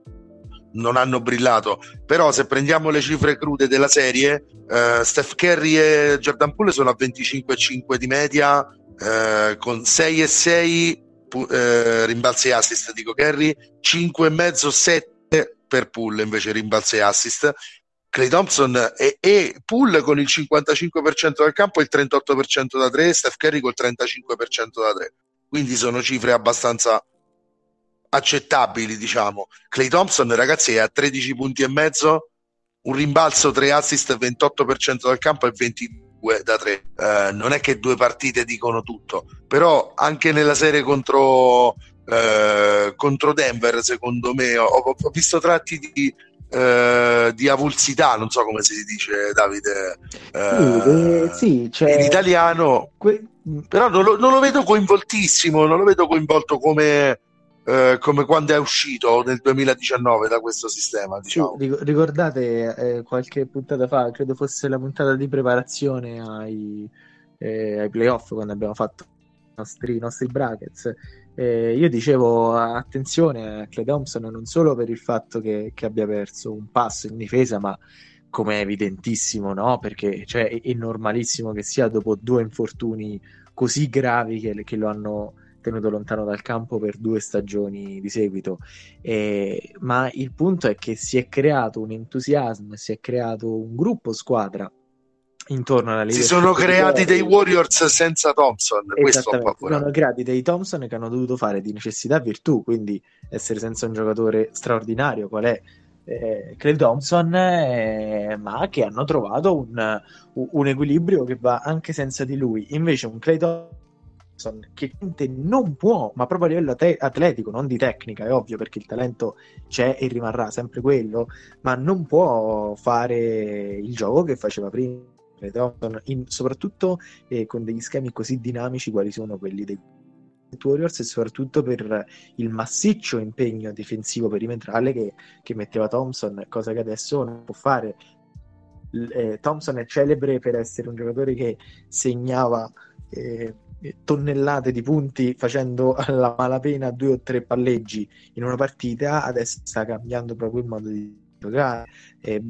non hanno brillato. Però se prendiamo le cifre crude della serie, eh, Steph Curry e Jordan Poole sono a 25,5 di media, eh, con 6 e 6 eh, rimbalzi e assist, dico Curry, 5,5 7 per Poole invece rimbalzi e assist. Clay Thompson e, e Poole con il 55% dal campo e il 38% da 3, Steph Curry col 35% da 3. Quindi sono cifre abbastanza accettabili, diciamo. Clay Thompson, ragazzi, è a 13 punti e mezzo, un rimbalzo, 3 assist, 28% dal campo e 22 da 3. Eh, non è che due partite dicono tutto, però anche nella serie contro, eh, contro Denver, secondo me, ho, ho visto tratti di, eh, di avulsità, non so come si dice, Davide. Eh, sì, cioè... In italiano, que... però non lo, non lo, vedo coinvoltissimo, non lo vedo coinvolto come eh, come quando è uscito nel 2019 da questo sistema. Diciamo. Sì, ricordate eh, qualche puntata fa, credo fosse la puntata di preparazione ai, eh, ai playoff quando abbiamo fatto i nostri, i nostri brackets. Eh, io dicevo attenzione a Clay Thompson non solo per il fatto che, che abbia perso un passo in difesa, ma come è evidentissimo, no? Perché cioè, è, è, normalissimo che sia dopo due infortuni così gravi che, che lo hanno tenuto lontano dal campo per due stagioni di seguito. Eh, ma il punto è che si è creato un entusiasmo, si è creato un gruppo squadra intorno alla Lega. Si sono creati dei Warriors senza Thompson. Questo si sono creati dei Thompson che hanno dovuto fare di necessità virtù, quindi essere senza un giocatore straordinario, qual è eh, Clay Thompson, eh, ma che hanno trovato un, un, equilibrio che va anche senza di lui. Invece un Clay Thompson che non può, ma proprio a livello te- atletico, non di tecnica, è ovvio perché il talento c'è e rimarrà sempre quello, ma non può fare il gioco che faceva prima. In, soprattutto eh, con degli schemi così dinamici quali sono quelli dei Warriors e soprattutto per il massiccio impegno difensivo perimetrale che, che metteva Thompson, cosa che adesso non può fare. Eh, Thompson è celebre per essere un giocatore che segnava eh, tonnellate di punti facendo alla malapena due o tre palleggi in una partita, adesso sta cambiando proprio il modo di giocare, eh,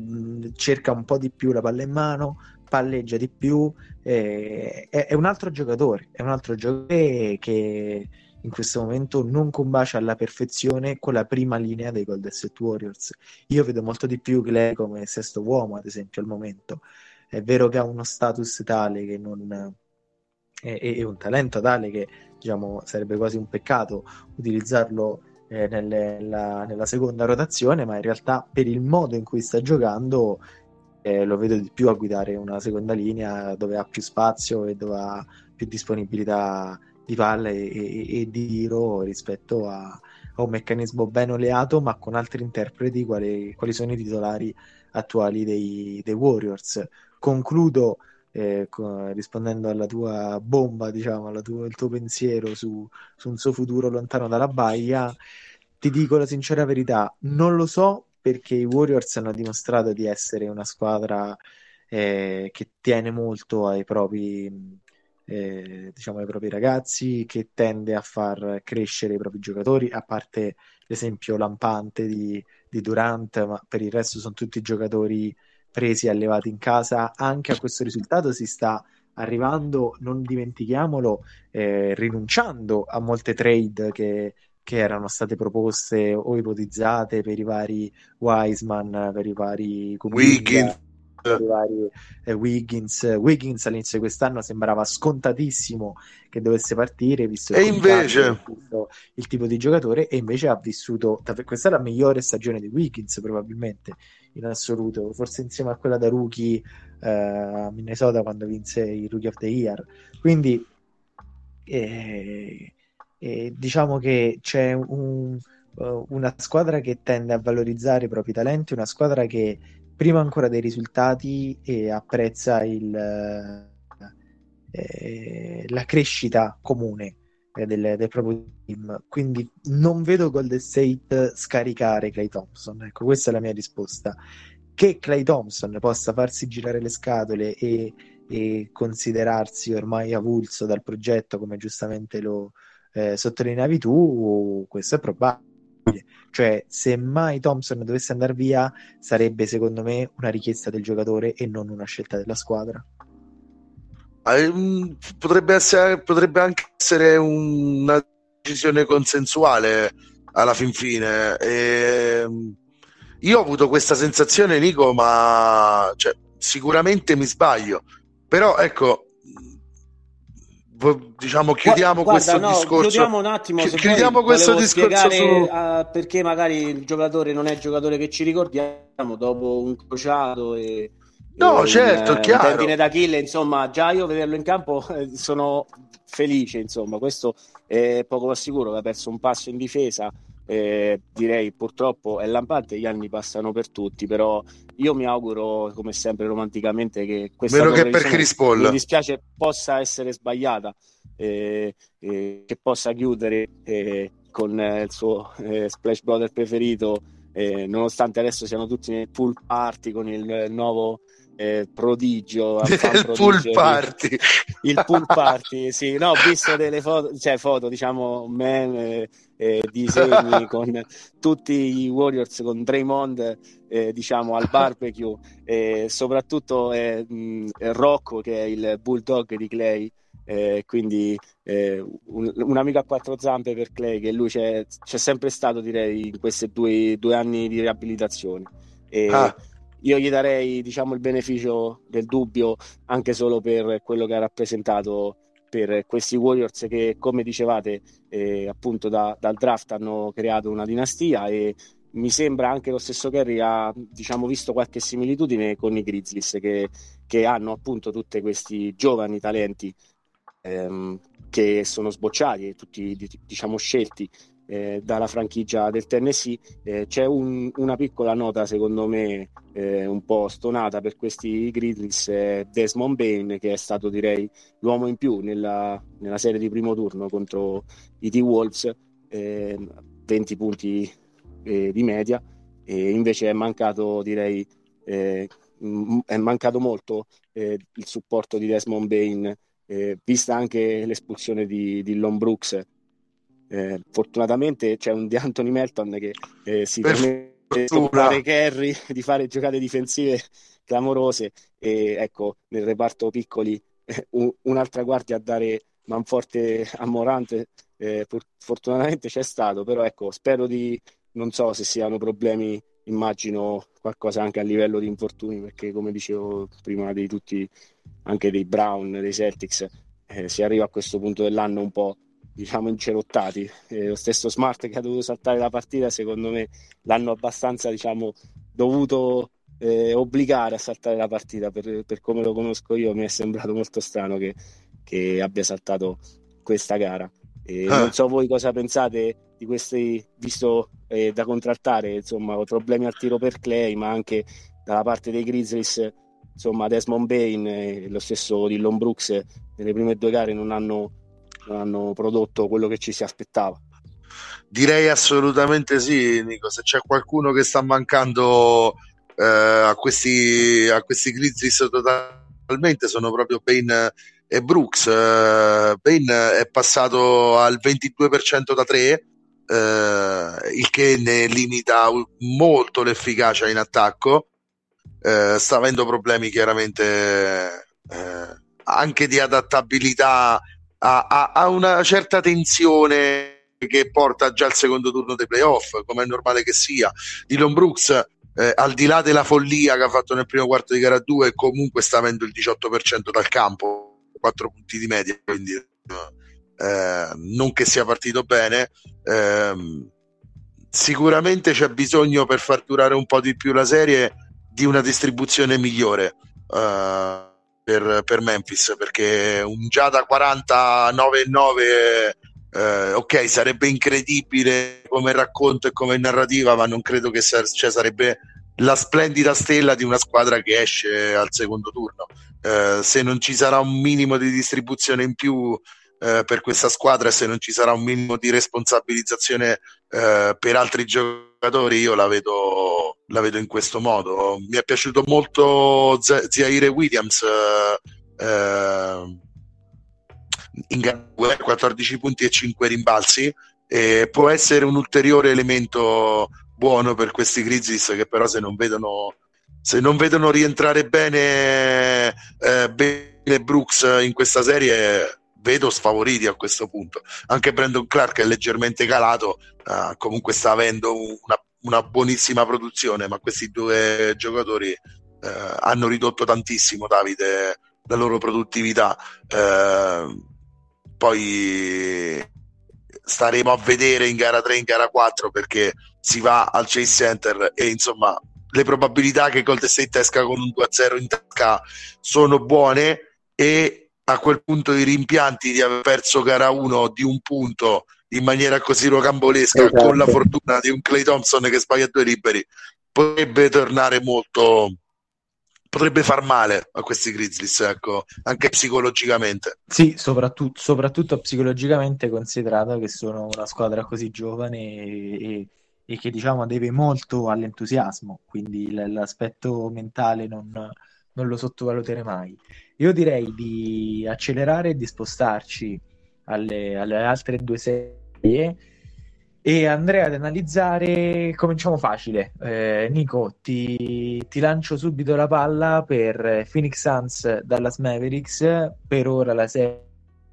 cerca un po' di più la palla in mano, palleggia di più, eh, è, è, un altro giocatore, è un altro giocatore che in questo momento non combacia alla perfezione con la prima linea dei Golden State Warriors. Io vedo molto di più Clay come sesto uomo, ad esempio, al momento. È vero che ha uno status tale che non è, è un talento tale che diciamo, sarebbe quasi un peccato utilizzarlo eh, nella, nella, seconda rotazione, ma in realtà per il modo in cui sta giocando eh, lo vedo di più a guidare una seconda linea dove ha più spazio e dove ha più disponibilità di palle e, e, e di tiro rispetto a, a, un meccanismo ben oleato ma con altri interpreti quali, quali sono i titolari attuali dei, dei Warriors. Concludo eh, rispondendo alla tua bomba, diciamo, al tuo, tuo pensiero su, su, un suo futuro lontano dalla baia, ti dico la sincera verità, non lo so perché i Warriors hanno dimostrato di essere una squadra eh, che tiene molto ai propri, eh, diciamo, ai propri ragazzi, che tende a far crescere i propri giocatori, a parte l'esempio lampante di, di Durant, ma per il resto sono tutti giocatori presi e allevati in casa, anche a questo risultato si sta arrivando, non dimentichiamolo, eh, rinunciando a molte trade che, che, erano state proposte o ipotizzate per i vari Wiseman, per i vari Wiggins. I vari eh, Wiggins. Wiggins all'inizio di quest'anno sembrava scontatissimo che dovesse partire, visto e invece il tipo di giocatore, e invece ha vissuto. Questa è la migliore stagione di Wiggins, probabilmente in assoluto, forse insieme a quella da rookie eh, a Minnesota quando vinse il Rookie of the Year. Quindi eh, eh, diciamo che c'è un, uh, una squadra che tende a valorizzare i propri talenti, una squadra che prima ancora dei risultati apprezza il, eh, la crescita comune eh, del, del, proprio team. Quindi non vedo Golden State scaricare Clay Thompson. Ecco, questa è la mia risposta. Che Clay Thompson possa farsi girare le scatole e, e considerarsi ormai avulso dal progetto, come giustamente lo eh, sottolineavi tu, questo è probabile. Cioè, se mai Thompson dovesse andare via, sarebbe secondo me una richiesta del giocatore e non una scelta della squadra. Ehm, potrebbe, essere, potrebbe anche essere una decisione consensuale alla fin fine. E ehm, io ho avuto questa sensazione, Nico, ma cioè, sicuramente mi sbaglio. Però ecco, diciamo chiudiamo guarda, questo no, discorso chiudiamo un attimo Chi, chiudiamo questo discorso su... uh, perché magari il giocatore non è il giocatore che ci ricordiamo dopo un crociato e No, in, certo, è chiaro. Tendine d'Achille, insomma, già io vederlo in campo eh, sono felice, insomma, questo è poco ma sicuro che ha perso un passo in difesa. Eh, direi purtroppo è lampante, gli anni passano per tutti, però io mi auguro, come sempre romanticamente, che questa Meno che per Chris Paul. mi dispiace possa essere sbagliata, eh, eh, che possa chiudere eh, con eh, il suo eh, Splash Brother preferito, nonostante adesso siano tutti nel pool party con il nuovo eh, prodigio, il pool party. il pool party sì. No ho visto delle foto cioè foto diciamo meme eh, disegni con tutti i Warriors con Draymond eh, diciamo al barbecue e soprattutto eh, mh, Rocco che è il bulldog di Clay eh, quindi eh, un, un, amico a quattro zampe per Clay che lui c'è, c'è sempre stato direi in questi due, due anni di riabilitazione. E, ah io gli darei diciamo, il beneficio del dubbio anche solo per quello che ha rappresentato per questi Warriors che come dicevate eh, appunto da, dal draft hanno creato una dinastia e mi sembra anche lo stesso Kerry ha diciamo, visto qualche similitudine con i Grizzlies che, che hanno appunto tutti questi giovani talenti ehm, che sono sbocciati e tutti diciamo scelti eh, dalla franchigia del Tennessee. Eh, c'è un, una piccola nota, secondo me, eh, un po' stonata per questi Grizzlies, eh, Desmond Bain, che è stato direi l'uomo in più nella, nella serie di primo turno contro i T-Wolves, 20 ehm, punti eh, di media, e invece è mancato, direi, eh, è mancato molto il supporto di Desmond Bain. vista anche l'espulsione di, di Lon Brooks eh, fortunatamente c'è un di Anthony Melton che eh, si permette di Kerry, di fare giocate difensive clamorose e ecco nel reparto piccoli eh, un, un'altra guardia a dare manforte a Morante eh, fortunatamente c'è stato, però ecco, spero di, non so se siano problemi, immagino qualcosa anche a livello di infortuni, perché come dicevo prima di tutti, anche dei Brown, dei Celtics, eh, si arriva a questo punto dell'anno un po' diciamo incerottati. Eh, lo stesso Smart che ha dovuto saltare la partita, secondo me l'hanno abbastanza diciamo, dovuto eh, obbligare a saltare la partita. Per, per, come lo conosco io, mi è sembrato molto strano che, che abbia saltato questa gara. Eh, ah. Non so voi cosa pensate di questi, visto eh, da contrattare, insomma, problemi al tiro per Clay, ma anche dalla parte dei Grizzlies, insomma, Desmond Bain e lo stesso Dillon Brooks nelle prime due gare non hanno, non hanno prodotto quello che ci si aspettava. Direi assolutamente sì, Nico. Se c'è qualcuno che sta mancando eh, a, questi, a questi Grizzlies totalmente, sono proprio Bain e Brooks. Eh, Bain è passato al 22% da 3, eh, il che ne limita molto l'efficacia in attacco. Eh, sta avendo problemi chiaramente eh, anche di adattabilità a, a, a, una certa tensione che porta già al secondo turno dei playoff, come è normale che sia. Dylan Brooks, eh, al di là della follia che ha fatto nel primo quarto di gara 2, comunque sta avendo il 18% dal campo, 4 punti di media, quindi eh, non che sia partito bene. Eh, sicuramente c'è bisogno per far durare un po' di più la serie di una distribuzione migliore. Uh, per, per Memphis perché un già da 49,9 eh, ok sarebbe incredibile come racconto e come narrativa ma non credo che sa- cioè, sarebbe la splendida stella di una squadra che esce al secondo turno. Eh, se non ci sarà un minimo di distribuzione in più eh, per questa squadra e se non ci sarà un minimo di responsabilizzazione eh, per altri giocatori io la vedo, la vedo in questo modo. Mi è piaciuto molto Z- Zaire Williams eh, in 14 punti e 5 rimbalzi e può essere un ulteriore elemento buono per questi Grizzlies che però se non vedono se non vedono rientrare bene eh, bene Brooks in questa serie vedo sfavoriti a questo punto. Anche Brandon Clark è leggermente calato, uh, comunque sta avendo una, una, buonissima produzione, ma questi due giocatori uh, hanno ridotto tantissimo, Davide, la loro produttività. Uh, poi staremo a vedere in gara 3 in gara 4 perché si va al Chase Center e insomma le probabilità che Golden State esca con un 2-0 in tasca sono buone e a quel punto i rimpianti di aver perso gara 1 di un punto in maniera così rocambolesca esatto. con la fortuna di un Clay Thompson che sbaglia due liberi potrebbe tornare molto potrebbe far male a questi Grizzlies ecco, anche psicologicamente sì, soprattutto, soprattutto psicologicamente considerato che sono una squadra così giovane e, e che diciamo deve molto all'entusiasmo quindi l'aspetto mentale non, non lo sottovaluterei mai io direi di accelerare e di spostarci alle, alle altre due serie e andrei ad analizzare. Cominciamo facile. Eh, Nico, ti, ti, lancio subito la palla per Phoenix Suns Dallas Mavericks. Per ora la serie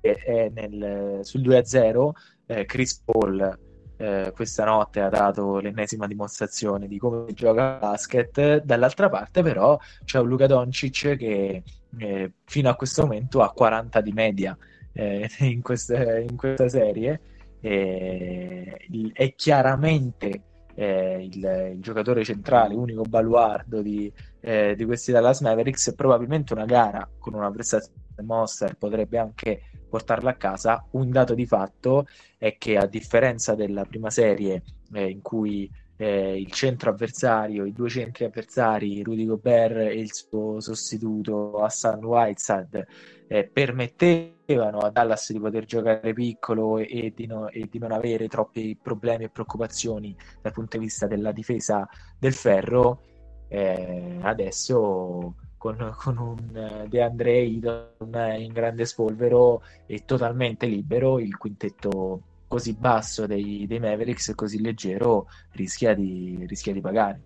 è nel, sul 2-0. Eh, Chris Paul eh, questa notte ha dato l'ennesima dimostrazione di come gioca basket. Dall'altra parte, però, c'è un Luca Doncic che eh, fino a questo momento ha 40 di media eh, in, questa, in, questa, serie. è chiaramente eh, il, il, giocatore centrale, unico baluardo di, eh, di questi Dallas Mavericks. Probabilmente una gara con una prestazione Monster potrebbe anche portarla a casa. Un dato di fatto è che a differenza della prima serie eh, in cui eh, il centro avversario, i due centri avversari, Rudy Gobert e il suo sostituto Hassan Whiteside, eh, permettevano a Dallas di poter giocare piccolo e, e, di no, e, di non avere troppi problemi e preoccupazioni dal punto di vista della difesa del ferro. Eh, adesso con, con un DeAndre Ayton in grande spolvero e totalmente libero, il quintetto così basso dei, dei Mavericks, così leggero, rischia di, rischia di pagare.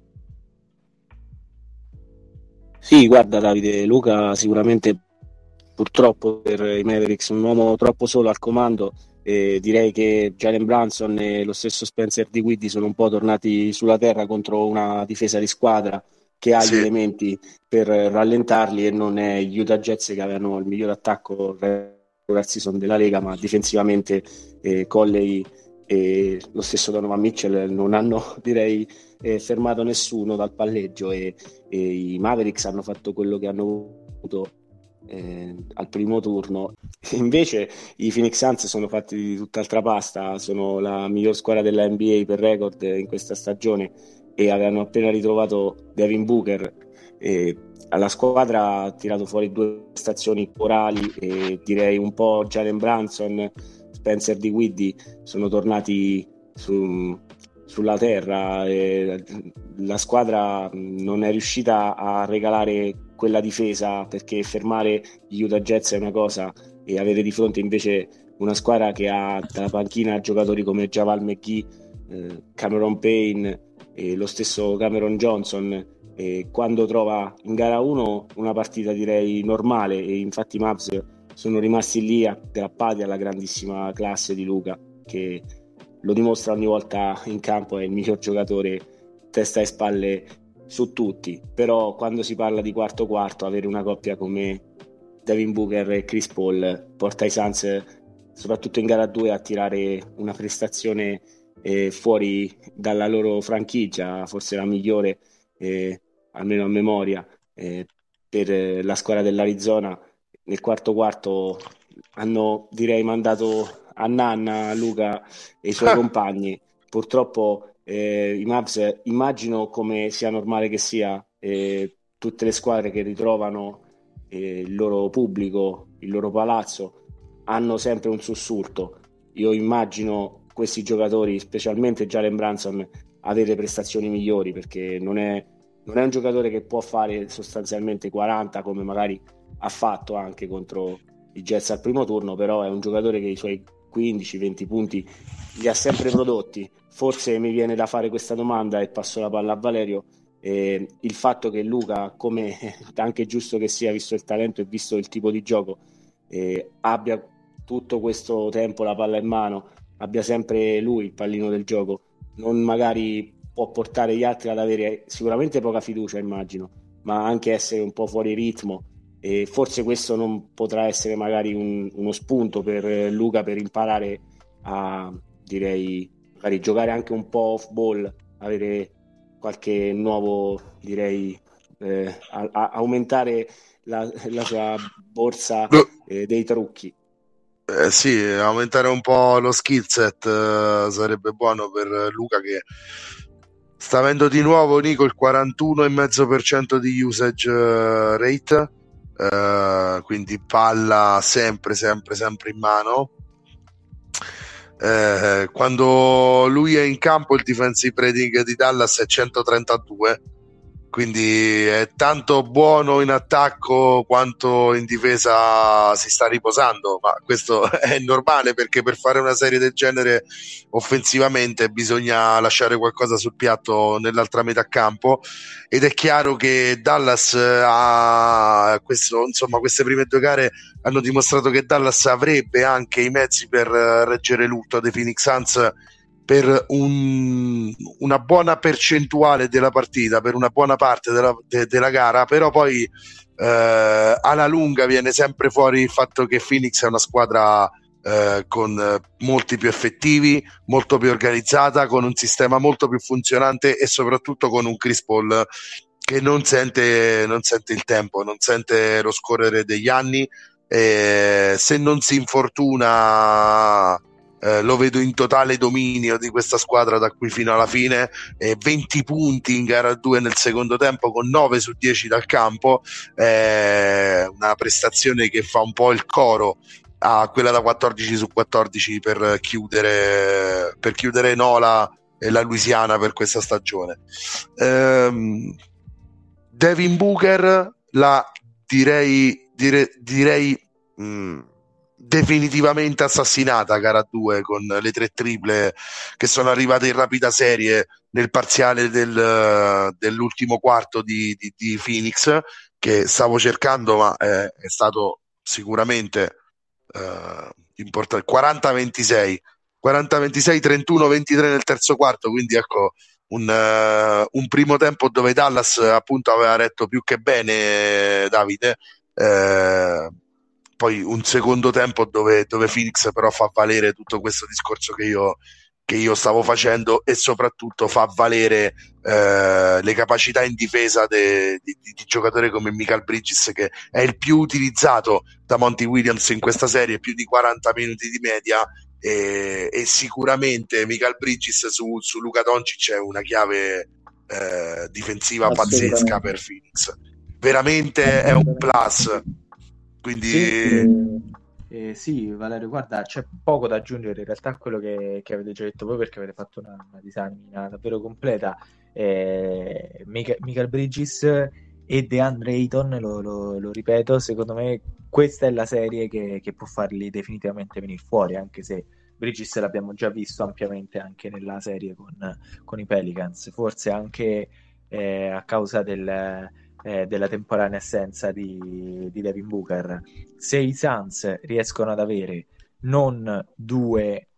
Sì, guarda Davide, Luca sicuramente purtroppo per i Mavericks un uomo troppo solo al comando Eh, direi che Jalen Branson e lo stesso Spencer Di Guidi sono un po' tornati sulla terra contro una difesa di squadra che ha sì. gli elementi per rallentarli e non è gli Utah Jets che avevano il miglior attacco regular season della Lega, ma difensivamente eh, Colley e lo stesso Donovan Mitchell non hanno direi eh, fermato nessuno dal palleggio e, e, i Mavericks hanno fatto quello che hanno voluto eh, al primo turno. Invece i Phoenix Suns sono fatti di tutt'altra pasta, sono la miglior squadra della NBA per record in questa stagione e avevano appena ritrovato Devin Booker. E alla squadra ha tirato fuori due stazioni corali e direi un po' Jalen Branson, Spencer di Widdy sono tornati su, sulla terra. la squadra non è riuscita a regalare quella difesa perché fermare gli Utah Jets è una cosa e avere di fronte invece una squadra che ha dalla panchina giocatori come Javal McGee, eh, Cameron Payne e lo stesso Cameron Johnson e quando trova in gara 1 una partita direi normale e infatti i Mavs sono rimasti lì aggrappati alla grandissima classe di Luca che lo dimostra ogni volta in campo è il miglior giocatore testa e spalle su tutti, però quando si parla di quarto quarto avere una coppia come Devin Booker e Chris Paul porta i Suns soprattutto in gara 2 a tirare una prestazione eh, fuori dalla loro franchigia, forse la migliore eh, almeno a memoria eh, per la squadra dell'Arizona nel quarto quarto hanno direi mandato a Nanna, Luca e i suoi compagni. Purtroppo eh, i Mavs immagino come sia normale che sia eh, tutte le squadre che ritrovano eh, il loro pubblico, il loro palazzo hanno sempre un sussulto. Io immagino questi giocatori specialmente Jalen Branson avere prestazioni migliori perché non è, non è un giocatore che può fare sostanzialmente 40 come magari ha fatto anche contro i Jets al primo turno però è un giocatore che i suoi 15-20 punti li ha sempre prodotti. Forse mi viene da fare questa domanda e passo la palla a Valerio. Eh, il fatto che Luca, come anche giusto che sia, visto il talento e visto il tipo di gioco, eh, abbia tutto questo tempo la palla in mano, abbia sempre lui il pallino del gioco, non magari può portare gli altri ad avere sicuramente poca fiducia, immagino, ma anche essere un po' fuori ritmo e forse questo non potrà essere magari un, uno spunto per Luca per imparare a direi magari giocare anche un po' off ball, avere qualche nuovo direi eh, a, a aumentare la, la, sua borsa eh, dei trucchi. Eh, sì, aumentare un po' lo skill set eh, sarebbe buono per Luca che sta avendo di nuovo Nico il 41,5% di usage eh, rate Uh, quindi palla sempre, sempre, sempre in mano. Uh, quando lui è in campo, il defensive rating di Dallas è 132 quindi è tanto buono in attacco quanto in difesa si sta riposando, ma questo è normale perché per fare una serie del genere offensivamente bisogna lasciare qualcosa sul piatto nell'altra metà campo. Ed è chiaro che Dallas ha questo, insomma queste prime due gare hanno dimostrato che Dallas avrebbe anche i mezzi per reggere l'ultimo dei Phoenix Suns per un, una buona percentuale della partita, per una buona parte della, de, della gara, però poi eh, alla lunga viene sempre fuori il fatto che Phoenix è una squadra eh, con molti più effettivi, molto più organizzata, con un sistema molto più funzionante e soprattutto con un Chris Paul che non sente, non sente il tempo, non sente lo scorrere degli anni. E se non si infortuna eh, lo vedo in totale dominio di questa squadra da qui fino alla fine, eh, 20 punti in gara 2 nel secondo tempo con 9 su 10 dal campo, eh, una prestazione che fa un po' il coro a quella da 14 su 14 per chiudere, per chiudere Nola e la Louisiana per questa stagione. Ehm, Devin Booker la direi, dire, direi mh, mm, definitivamente assassinata gara 2 con le tre triple che sono arrivate in rapida serie nel parziale del, dell'ultimo quarto di, di, di, Phoenix che stavo cercando ma è, è stato sicuramente eh, importante 40-26 40-26 31-23 nel terzo quarto quindi ecco un, uh, un, primo tempo dove Dallas appunto aveva retto più che bene Davide eh, poi un secondo tempo dove, dove, Phoenix però fa valere tutto questo discorso che io, che io stavo facendo e soprattutto fa valere eh, le capacità in difesa di, di, di giocatori come Michael Bridges che è il più utilizzato da Monty Williams in questa serie, più di 40 minuti di media e, e sicuramente Michael Bridges su, su Luca Doncic è una chiave eh, difensiva pazzesca per Phoenix. Veramente è un plus quindi sì, eh, sì, Valerio guarda c'è poco da aggiungere in realtà a quello che, che avete già detto voi perché avete fatto una, una disamina davvero completa. Eh, Michael, Michael Bridges e DeAndre Ayton lo, lo, lo, ripeto secondo me questa è la serie che, che può farli definitivamente venire fuori anche se Bridges l'abbiamo già visto ampiamente anche nella serie con, con i Pelicans, forse anche eh, a causa del, eh, della temporanea assenza di, di Devin Booker. Se i Suns riescono ad avere non due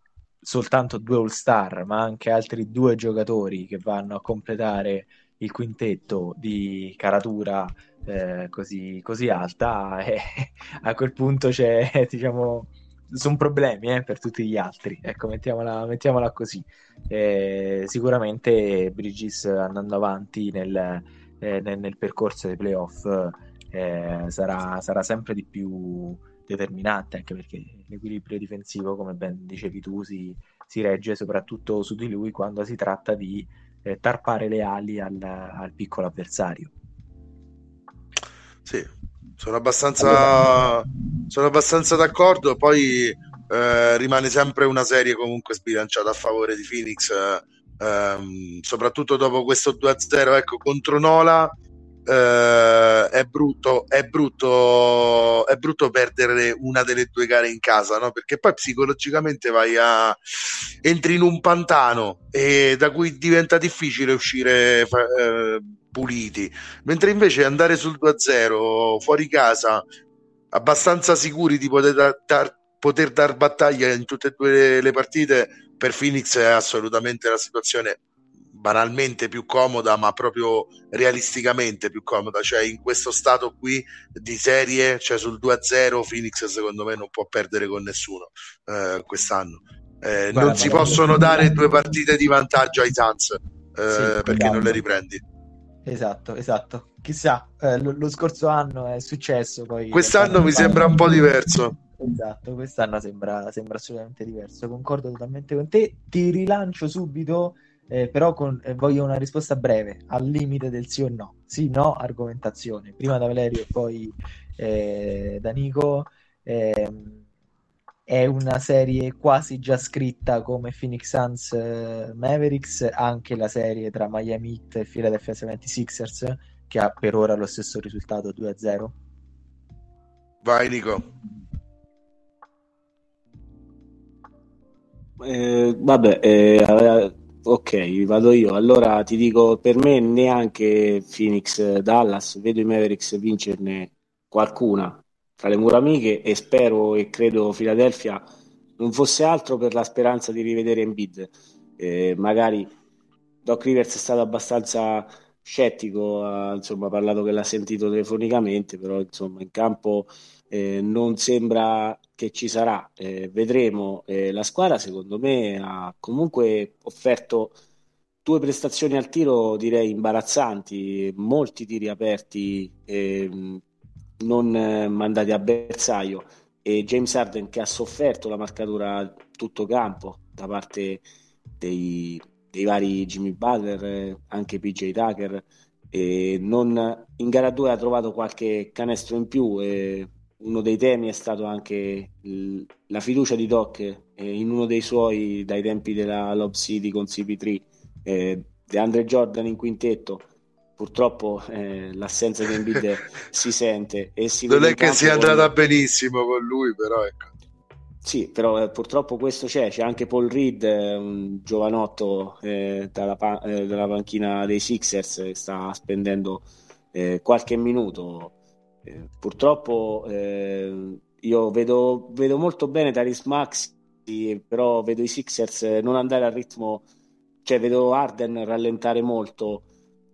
soltanto due all-star, ma anche altri due giocatori che vanno a completare il quintetto di caratura eh, così, così, alta, eh, a quel punto c'è, diciamo, sono problemi eh, per tutti gli altri. Ecco, mettiamola, mettiamola così. Eh, sicuramente Bridges andando avanti nel, eh, nel, nel percorso dei playoff eh, sarà, sarà, sempre di più determinante, anche perché l'equilibrio difensivo, come ben dicevi tu, si, si regge soprattutto su di lui quando si tratta di eh, tarpare le ali al, al piccolo avversario. Sì, sono abbastanza, sono abbastanza d'accordo. Poi eh, rimane sempre una serie comunque sbilanciata a favore di Phoenix, eh, ehm, soprattutto dopo questo 2-0 ecco, contro Nola. Uh, è brutto, è brutto, è brutto perdere una delle due gare in casa, no? Perché poi psicologicamente vai a entri in un pantano e da cui diventa difficile uscire uh, puliti, mentre invece andare sul 2-0 fuori casa abbastanza sicuri di poter dar, poter dar battaglia in tutte e due le partite per Phoenix è assolutamente la situazione banalmente più comoda, ma proprio realisticamente più comoda. Cioè, in questo stato qui di serie, cioè sul 2-0, Phoenix secondo me non può perdere con nessuno eh, quest'anno. Eh, non si possono dare due partite di vantaggio ai Suns eh, sì, perché non le riprendi. Esatto, esatto. Chissà, eh, lo, lo, scorso anno è successo. Poi quest'anno mi sembra un po' diverso. Esatto, quest'anno sembra, sembra assolutamente diverso. Concordo totalmente con te. Ti rilancio subito, eh, però con, eh, voglio una risposta breve, al limite del sì o no. Sì, no, argomentazione. Prima da Valerio e poi eh, da Nico. Ehm, è una serie quasi già scritta come Phoenix Suns uh, Mavericks, anche la serie tra Miami Heat e Philadelphia 76ers, che ha per ora lo stesso risultato 2-0. Vai Nico. Eh, vabbè, eh, ok, vado io. Allora ti dico, per me neanche Phoenix Dallas, vedo i Mavericks vincerne qualcuna, tra le mura amiche e spero e credo Philadelphia non fosse altro per la speranza di rivedere Embiid. Eh, magari Doc Rivers è stato abbastanza scettico, ha insomma, parlato che l'ha sentito telefonicamente, però insomma, in campo eh, non sembra che ci sarà. Eh, vedremo. Eh, la squadra, secondo me, ha comunque offerto due prestazioni al tiro, direi imbarazzanti, molti tiri aperti ehm, non eh, mandati a bersaglio e James Harden che ha sofferto la marcatura tutto campo da parte dei, dei vari Jimmy Butler, eh, anche PJ Tucker non, in gara 2 ha trovato qualche canestro in più uno dei temi è stato anche il, la fiducia di Doc eh, in uno dei suoi dai tempi della Lob City con CP3 eh, DeAndre Jordan in quintetto. Purtroppo eh, l'assenza di Embiid si sente e si non è che sia andata benissimo con lui però ecco. Sì, però eh, purtroppo questo c'è, c'è anche Paul Reed, eh, un giovanotto eh, dalla, pa- eh, dalla, panchina dei Sixers che sta spendendo qualche minuto. Purtroppo io vedo, vedo molto bene Taris Max, però vedo i Sixers non andare al ritmo, cioè vedo Arden rallentare molto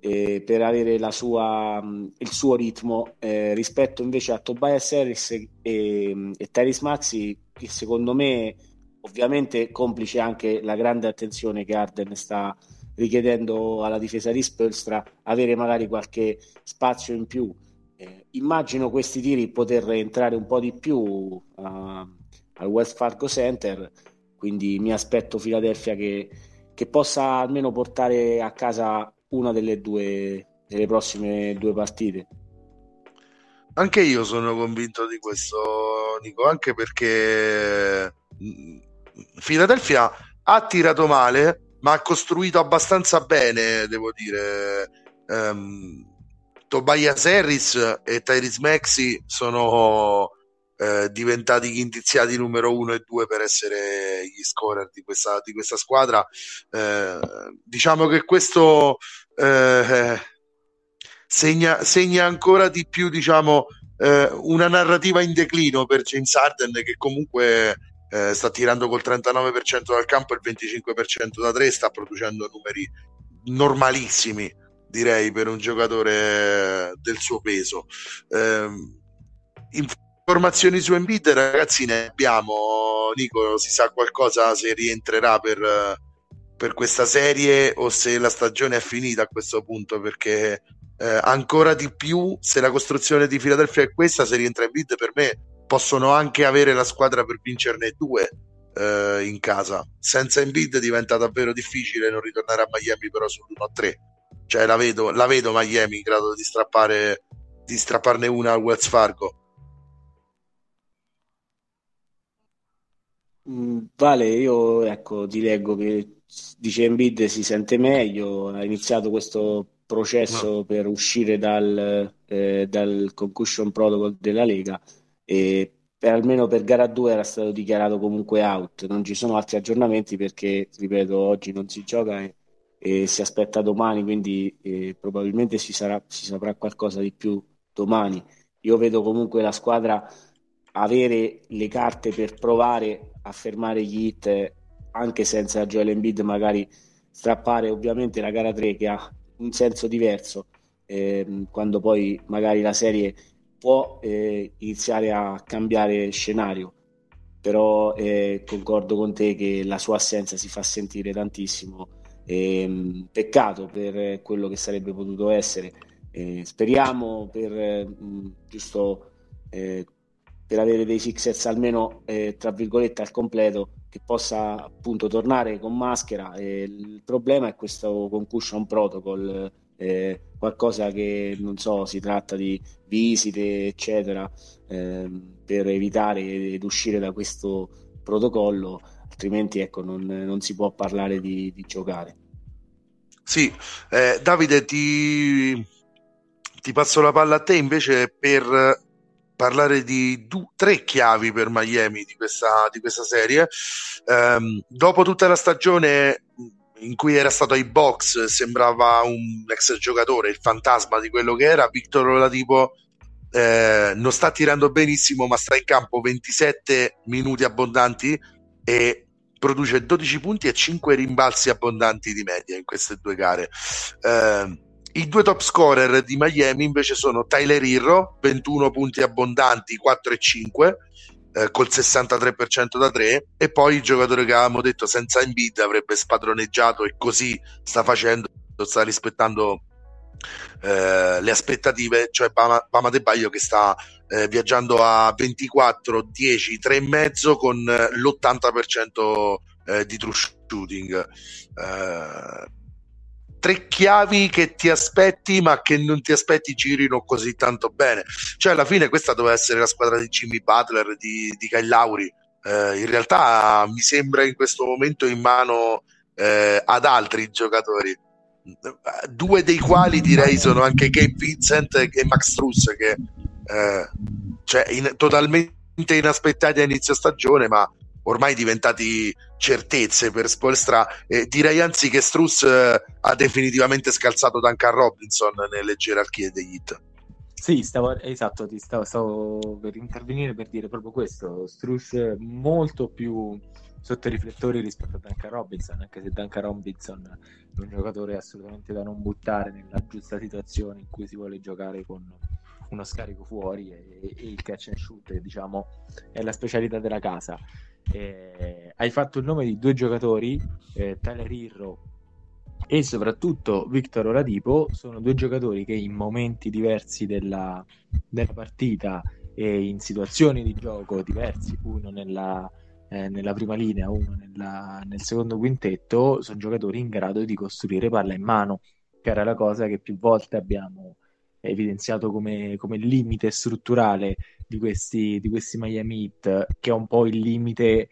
eh, per avere sua, il suo ritmo eh, rispetto invece a Tobias Harris e, e, e Tyrese Maxi che secondo me ovviamente complice anche la grande attenzione che Arden sta richiedendo alla difesa di Spolstra avere magari qualche spazio in più eh, immagino questi tiri poter entrare un po' di più uh, al Wells Fargo Center quindi mi aspetto Philadelphia che, che possa almeno portare a casa una delle due delle prossime due partite. Anche io sono convinto di questo, Nico, anche perché mm, Philadelphia ha tirato male, ma ha costruito abbastanza bene, devo dire. Um, Tobias Harris e Tyrese Maxi sono eh, diventati indiziati numero uno e due per essere gli scorer di questa, di questa squadra. Eh, diciamo che questo eh, segna, segna, ancora di più diciamo, eh, una narrativa in declino per James Harden che comunque eh, sta tirando col 39% dal campo e il 25% da tre, sta producendo numeri normalissimi direi per un giocatore del suo peso. Eh, informazioni su Embiid ragazzi ne abbiamo. Nico si sa qualcosa se rientrerà per, per questa serie o se la stagione è finita a questo punto? Perché eh, ancora di più se la costruzione di Philadelphia è questa se rientra in bid per me possono anche avere la squadra per vincerne due eh, in casa. Senza Embiid diventa davvero difficile non ritornare a Miami però sull'1-3 cioè la vedo, la vedo Miami in grado di strappare di strapparne una al Wells Fargo mm, Vale, io ecco, ti leggo che dice Embiid si sente meglio, ha iniziato questo processo no. per uscire dal, eh, dal concussion protocol della Lega e per, almeno per gara 2 era stato dichiarato comunque out. Non ci sono altri aggiornamenti perché, ripeto, oggi non si gioca e, e si aspetta domani, quindi eh, probabilmente si, sarà, si saprà qualcosa di più domani. Io vedo comunque la squadra avere le carte per provare a fermare gli hit anche senza Joel Embiid magari strappare ovviamente la gara 3 che ha un senso diverso eh, quando poi magari la serie può eh, iniziare a cambiare scenario però eh, concordo con te che la sua assenza si fa sentire tantissimo ehm, peccato per quello che sarebbe potuto essere speriamo per giusto eh, per avere dei Sixers almeno eh, tra virgolette al completo che possa appunto tornare con maschera. E il problema è questo concussion protocol, eh, qualcosa che non so, si tratta di visite, eccetera, eh, per evitare ed uscire da questo protocollo, altrimenti ecco, non, non si può parlare di, di giocare. Sì, eh, Davide, ti, ti passo la palla a te invece per parlare di du- tre chiavi per Miami di questa, di questa serie. Um, dopo tutta la stagione in cui era stato ai box, sembrava un ex giocatore, il fantasma di quello che era, Victor Oladipo eh, non sta tirando benissimo, ma sta in campo 27 minuti abbondanti e produce 12 punti e 5 rimbalzi abbondanti di media in queste due gare. Eh, i due top scorer di Miami invece sono Tyler Irro, 21 punti abbondanti, 4 e 5, eh, col 63% da 3, e poi il giocatore che avevamo detto senza Embiid avrebbe spadroneggiato e così sta facendo, sta rispettando eh, le aspettative, cioè Bama, Bama De Baio che sta eh, viaggiando a 24, 10, 3 e mezzo con l'80% eh, di true shooting. Eh, tre chiavi che ti aspetti ma che non ti aspetti girino così tanto bene. Cioè alla fine questa doveva essere la squadra di Jimmy Butler di, di Kyle Lauri eh, in realtà mi sembra in questo momento in mano eh, ad altri giocatori. Due dei quali direi sono anche Gabe Vincent e Max Truss che eh, cioè in, totalmente inaspettati a inizio stagione ma ormai diventati certezze per Spolstra. Eh, direi anzi che Struss eh, ha definitivamente scalzato Duncan Robinson nelle gerarchie degli hit. Sì, stavo, esatto, ti stavo, stavo, per intervenire per dire proprio questo. Struss molto più sotto i riflettori rispetto a Duncan Robinson, anche se Duncan Robinson è un giocatore assolutamente da non buttare nella giusta situazione in cui si vuole giocare con uno scarico fuori e, e il catch and shoot, diciamo, è la specialità della casa. Eh, hai fatto il nome di due giocatori, eh, Tyler Hirro e soprattutto Victor Oladipo, sono due giocatori che in momenti diversi della, della partita e in situazioni di gioco diversi, uno nella, eh, nella prima linea, uno nella, nel secondo quintetto, sono giocatori in grado di costruire palla in mano, che era la cosa che più volte abbiamo evidenziato come, come limite strutturale di questi, di questi Miami Heat, che è un po' il limite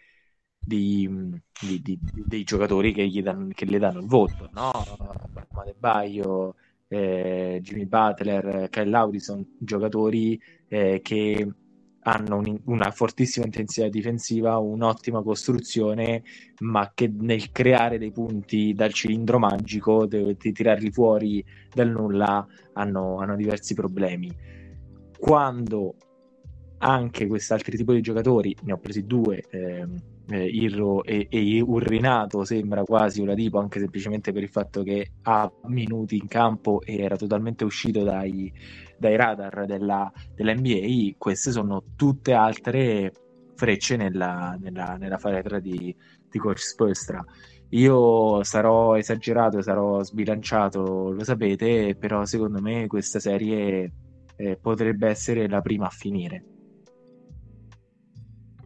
di, di, di, dei giocatori che, gli danno, che le danno il voto, no? Mate Baio, eh, Jimmy Butler, Kyle Lauri sono giocatori eh, che hanno un, una fortissima intensità difensiva, un'ottima costruzione, ma che nel creare dei punti dal cilindro magico, di tirarli fuori dal nulla, hanno, hanno diversi problemi. Quando anche quest'altro tipo di giocatori, ne ho presi due, ehm, eh, Irro e, e Urrinato sembra quasi una tipo anche semplicemente per il fatto che ha minuti in campo e era totalmente uscito dai, dai radar della, dell'NBA queste sono tutte altre frecce nella, nella, nella faretra di, di coach Spolstra io sarò esagerato, sarò sbilanciato, lo sapete, però secondo me questa serie eh, potrebbe essere la prima a finire.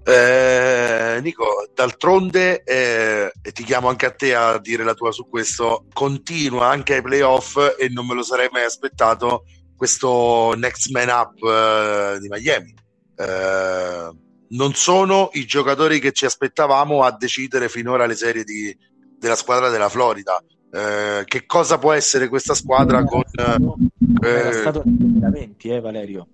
Eh, Nico, d'altronde, eh, e ti chiamo anche a te a dire la tua su questo, continua anche ai playoff e non me lo sarei mai aspettato questo next man up eh, di Miami. Eh, non sono i giocatori che ci aspettavamo a decidere finora le serie di, della squadra della Florida. Eh, che cosa può essere questa squadra con... Era stato nel 2020, eh, Valerio?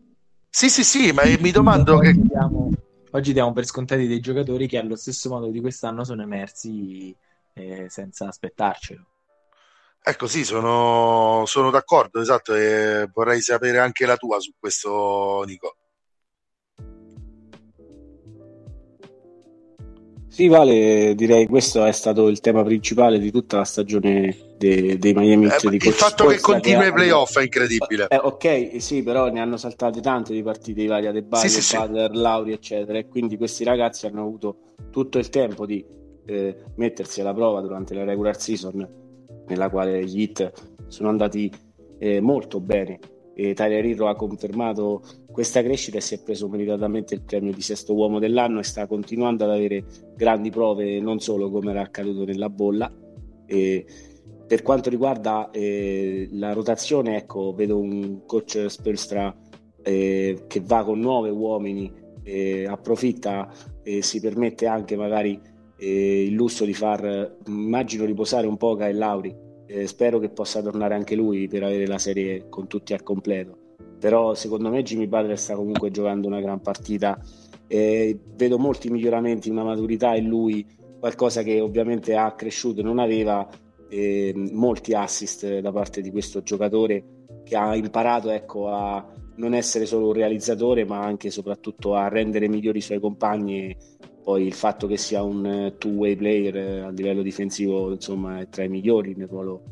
Sì, sì, sì, ma mi domando che... Abbiamo oggi diamo per scontati dei giocatori che allo stesso modo di quest'anno sono emersi eh, senza aspettarcelo. Ecco, sì, sono, sono d'accordo, esatto, e vorrei sapere anche la tua su questo, Nico. Sì, Vale, direi questo è stato il tema principale di tutta la stagione dei, dei Miami Heat. Eh, di il fatto che continua i playoff è incredibile. Eh, ok, sì, però ne hanno saltate tante di partite di varia De Baio, sì, sì, Butler, sì. Lauri, eccetera. E quindi questi ragazzi hanno avuto tutto il tempo di eh, mettersi alla prova durante la regular season, nella quale gli Heat sono andati eh, molto bene. E Tyler Hero ha confermato questa crescita e si è preso meritatamente il premio di sesto uomo dell'anno e sta continuando ad avere grandi prove non solo come era accaduto nella bolla e per quanto riguarda eh, la rotazione ecco vedo un coach Spelstra eh, che va con nuove uomini eh, approfitta e si permette anche magari eh, il lusso di far immagino riposare un po' Kyle Lauri eh, spero che possa tornare anche lui per avere la serie con tutti al completo. Però secondo me Jimmy Butler sta comunque giocando una gran partita eh, vedo molti miglioramenti, una maturità in lui qualcosa che ovviamente ha cresciuto non aveva eh, molti assist da parte di questo giocatore che ha imparato ecco, a non essere solo un realizzatore ma anche e soprattutto a rendere migliori i suoi compagni poi il fatto che sia un two-way player eh, a livello difensivo insomma è tra i migliori nel ruolo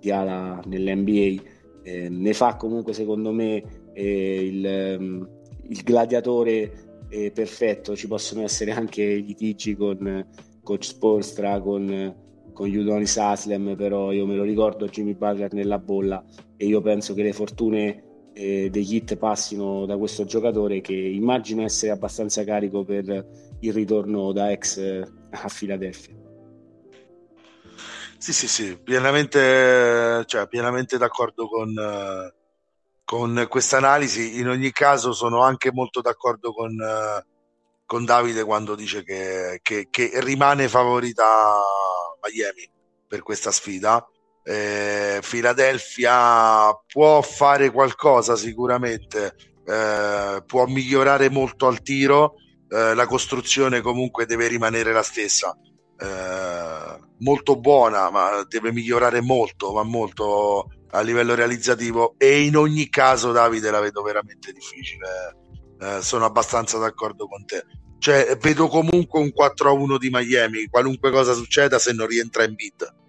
di ala nell'NBA eh, ne fa comunque secondo me eh, il, um, il, gladiatore eh, perfetto, ci possono essere anche litigi con coach Spolstra, con, con Udonis Aslem, però io me lo ricordo Jimmy Butler nella bolla e io penso che le fortune eh, degli hit passino da questo giocatore che immagino essere abbastanza carico per il ritorno da ex eh, a Filadelfia. Sì, sì, sì, pienamente, cioè, pienamente d'accordo con, con questa analisi. In ogni caso sono anche molto d'accordo con, con Davide quando dice che, che, che, rimane favorita Miami per questa sfida. Eh, Philadelphia può fare qualcosa sicuramente, eh, può migliorare molto al tiro, eh, la costruzione comunque deve rimanere la stessa. Eh, molto buona, ma deve migliorare molto, ma molto a livello realizzativo e in ogni caso Davide la vedo veramente difficile. Eh, sono abbastanza d'accordo con te. Cioè vedo comunque un 4-1 di Miami qualunque cosa succeda se non rientra in bid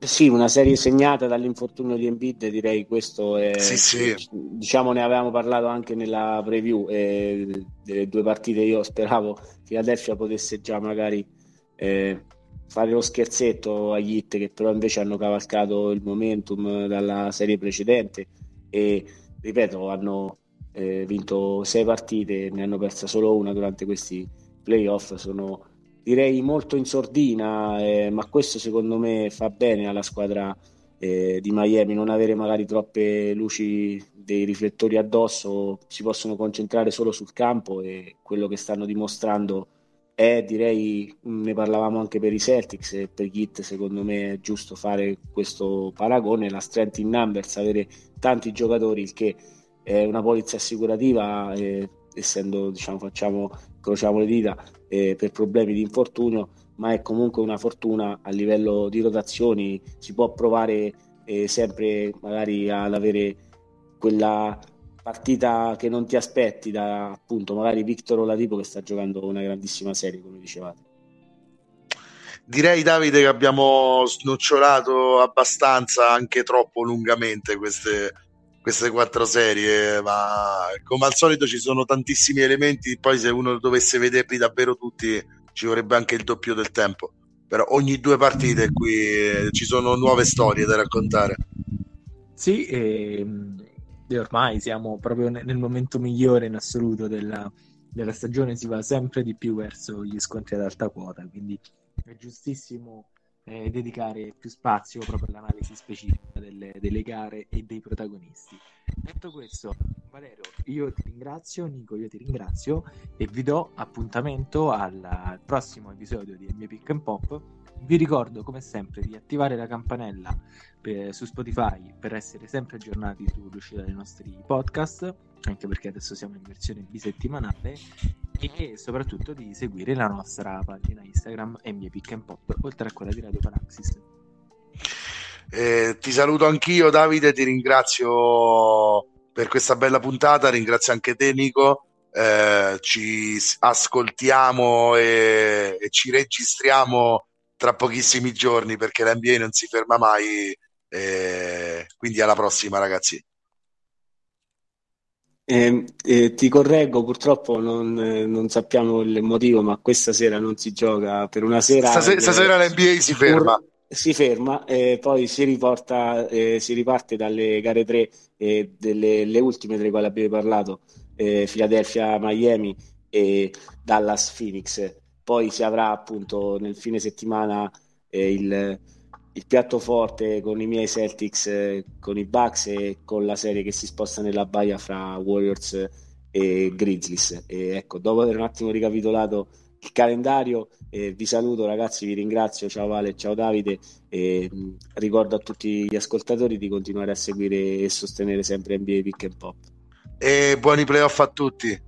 Sì, una serie segnata dall'infortunio di Embiid, direi questo è, sì, sì. diciamo ne avevamo parlato anche nella preview eh, delle due partite, io speravo che Philadelphia potesse già magari eh, fare lo scherzetto agli hit che però invece hanno cavalcato il momentum dalla serie precedente e ripeto hanno eh, vinto sei partite, ne hanno persa solo una durante questi playoff, sono direi molto in sordina, eh, ma questo secondo me fa bene alla squadra eh, di Miami, non avere magari troppe luci dei riflettori addosso, si possono concentrare solo sul campo e quello che stanno dimostrando è, direi, ne parlavamo anche per i Celtics e per Git, secondo me è giusto fare questo paragone, la strength in numbers, avere tanti giocatori, il che è una polizza assicurativa, eh, essendo, diciamo, facciamo, crociamo le dita, eh, per problemi di infortunio, ma è comunque una fortuna a livello di rotazioni, si può provare eh, sempre magari ad avere quella partita che non ti aspetti da appunto magari Victor Oladipo che sta giocando una grandissima serie come dicevate. Direi Davide che abbiamo snocciolato abbastanza, anche troppo lungamente queste, queste quattro serie, ma come al solito ci sono tantissimi elementi, poi se uno dovesse vederli davvero tutti ci vorrebbe anche il doppio del tempo, però ogni due partite qui eh, ci sono nuove storie da raccontare. Sì, e, e ormai siamo proprio nel momento migliore in assoluto della, della stagione, si va sempre di più verso gli scontri ad alta quota, quindi è giustissimo eh, dedicare più spazio proprio all'analisi specifica delle, delle, gare e dei protagonisti. Detto questo, Valerio, io ti ringrazio, Nico, io ti ringrazio e vi do appuntamento al, al prossimo episodio di NBA Pick and Pop. Vi ricordo come sempre di attivare la campanella per, su Spotify per essere sempre aggiornati sull'uscita dei nostri podcast, anche perché adesso siamo in versione bisettimanale e soprattutto di seguire la nostra pagina Instagram NBA Pick and Pop oltre a quella di Radio Panaxis. Eh, ti saluto anch'io Davide, ti ringrazio per questa bella puntata, ringrazio anche te Nico, eh, ci ascoltiamo e, e, ci registriamo tra pochissimi giorni perché l'NBA non si ferma mai, eh, quindi alla prossima ragazzi. Eh, eh, ti correggo, purtroppo non, eh, non, sappiamo il motivo, ma questa sera non si gioca per una sera. Stasera, stasera l'NBA si ferma. Si ferma e poi si, riporta, eh, si riparte dalle gare 3 e delle le ultime tre quali abbiamo parlato, eh, Philadelphia, Miami e Dallas, Phoenix. Poi si avrà appunto nel fine settimana eh, il il piatto forte con i miei Celtics, eh, con i Bucks e con la serie che si sposta nella baia fra Warriors e Grizzlies. E ecco, dopo aver un attimo ricapitolato il calendario, eh, vi saluto ragazzi, vi ringrazio, ciao Vale, ciao Davide e mh, ricordo a tutti gli ascoltatori di continuare a seguire e sostenere sempre NBA Pick and Pop. E buoni playoff a tutti.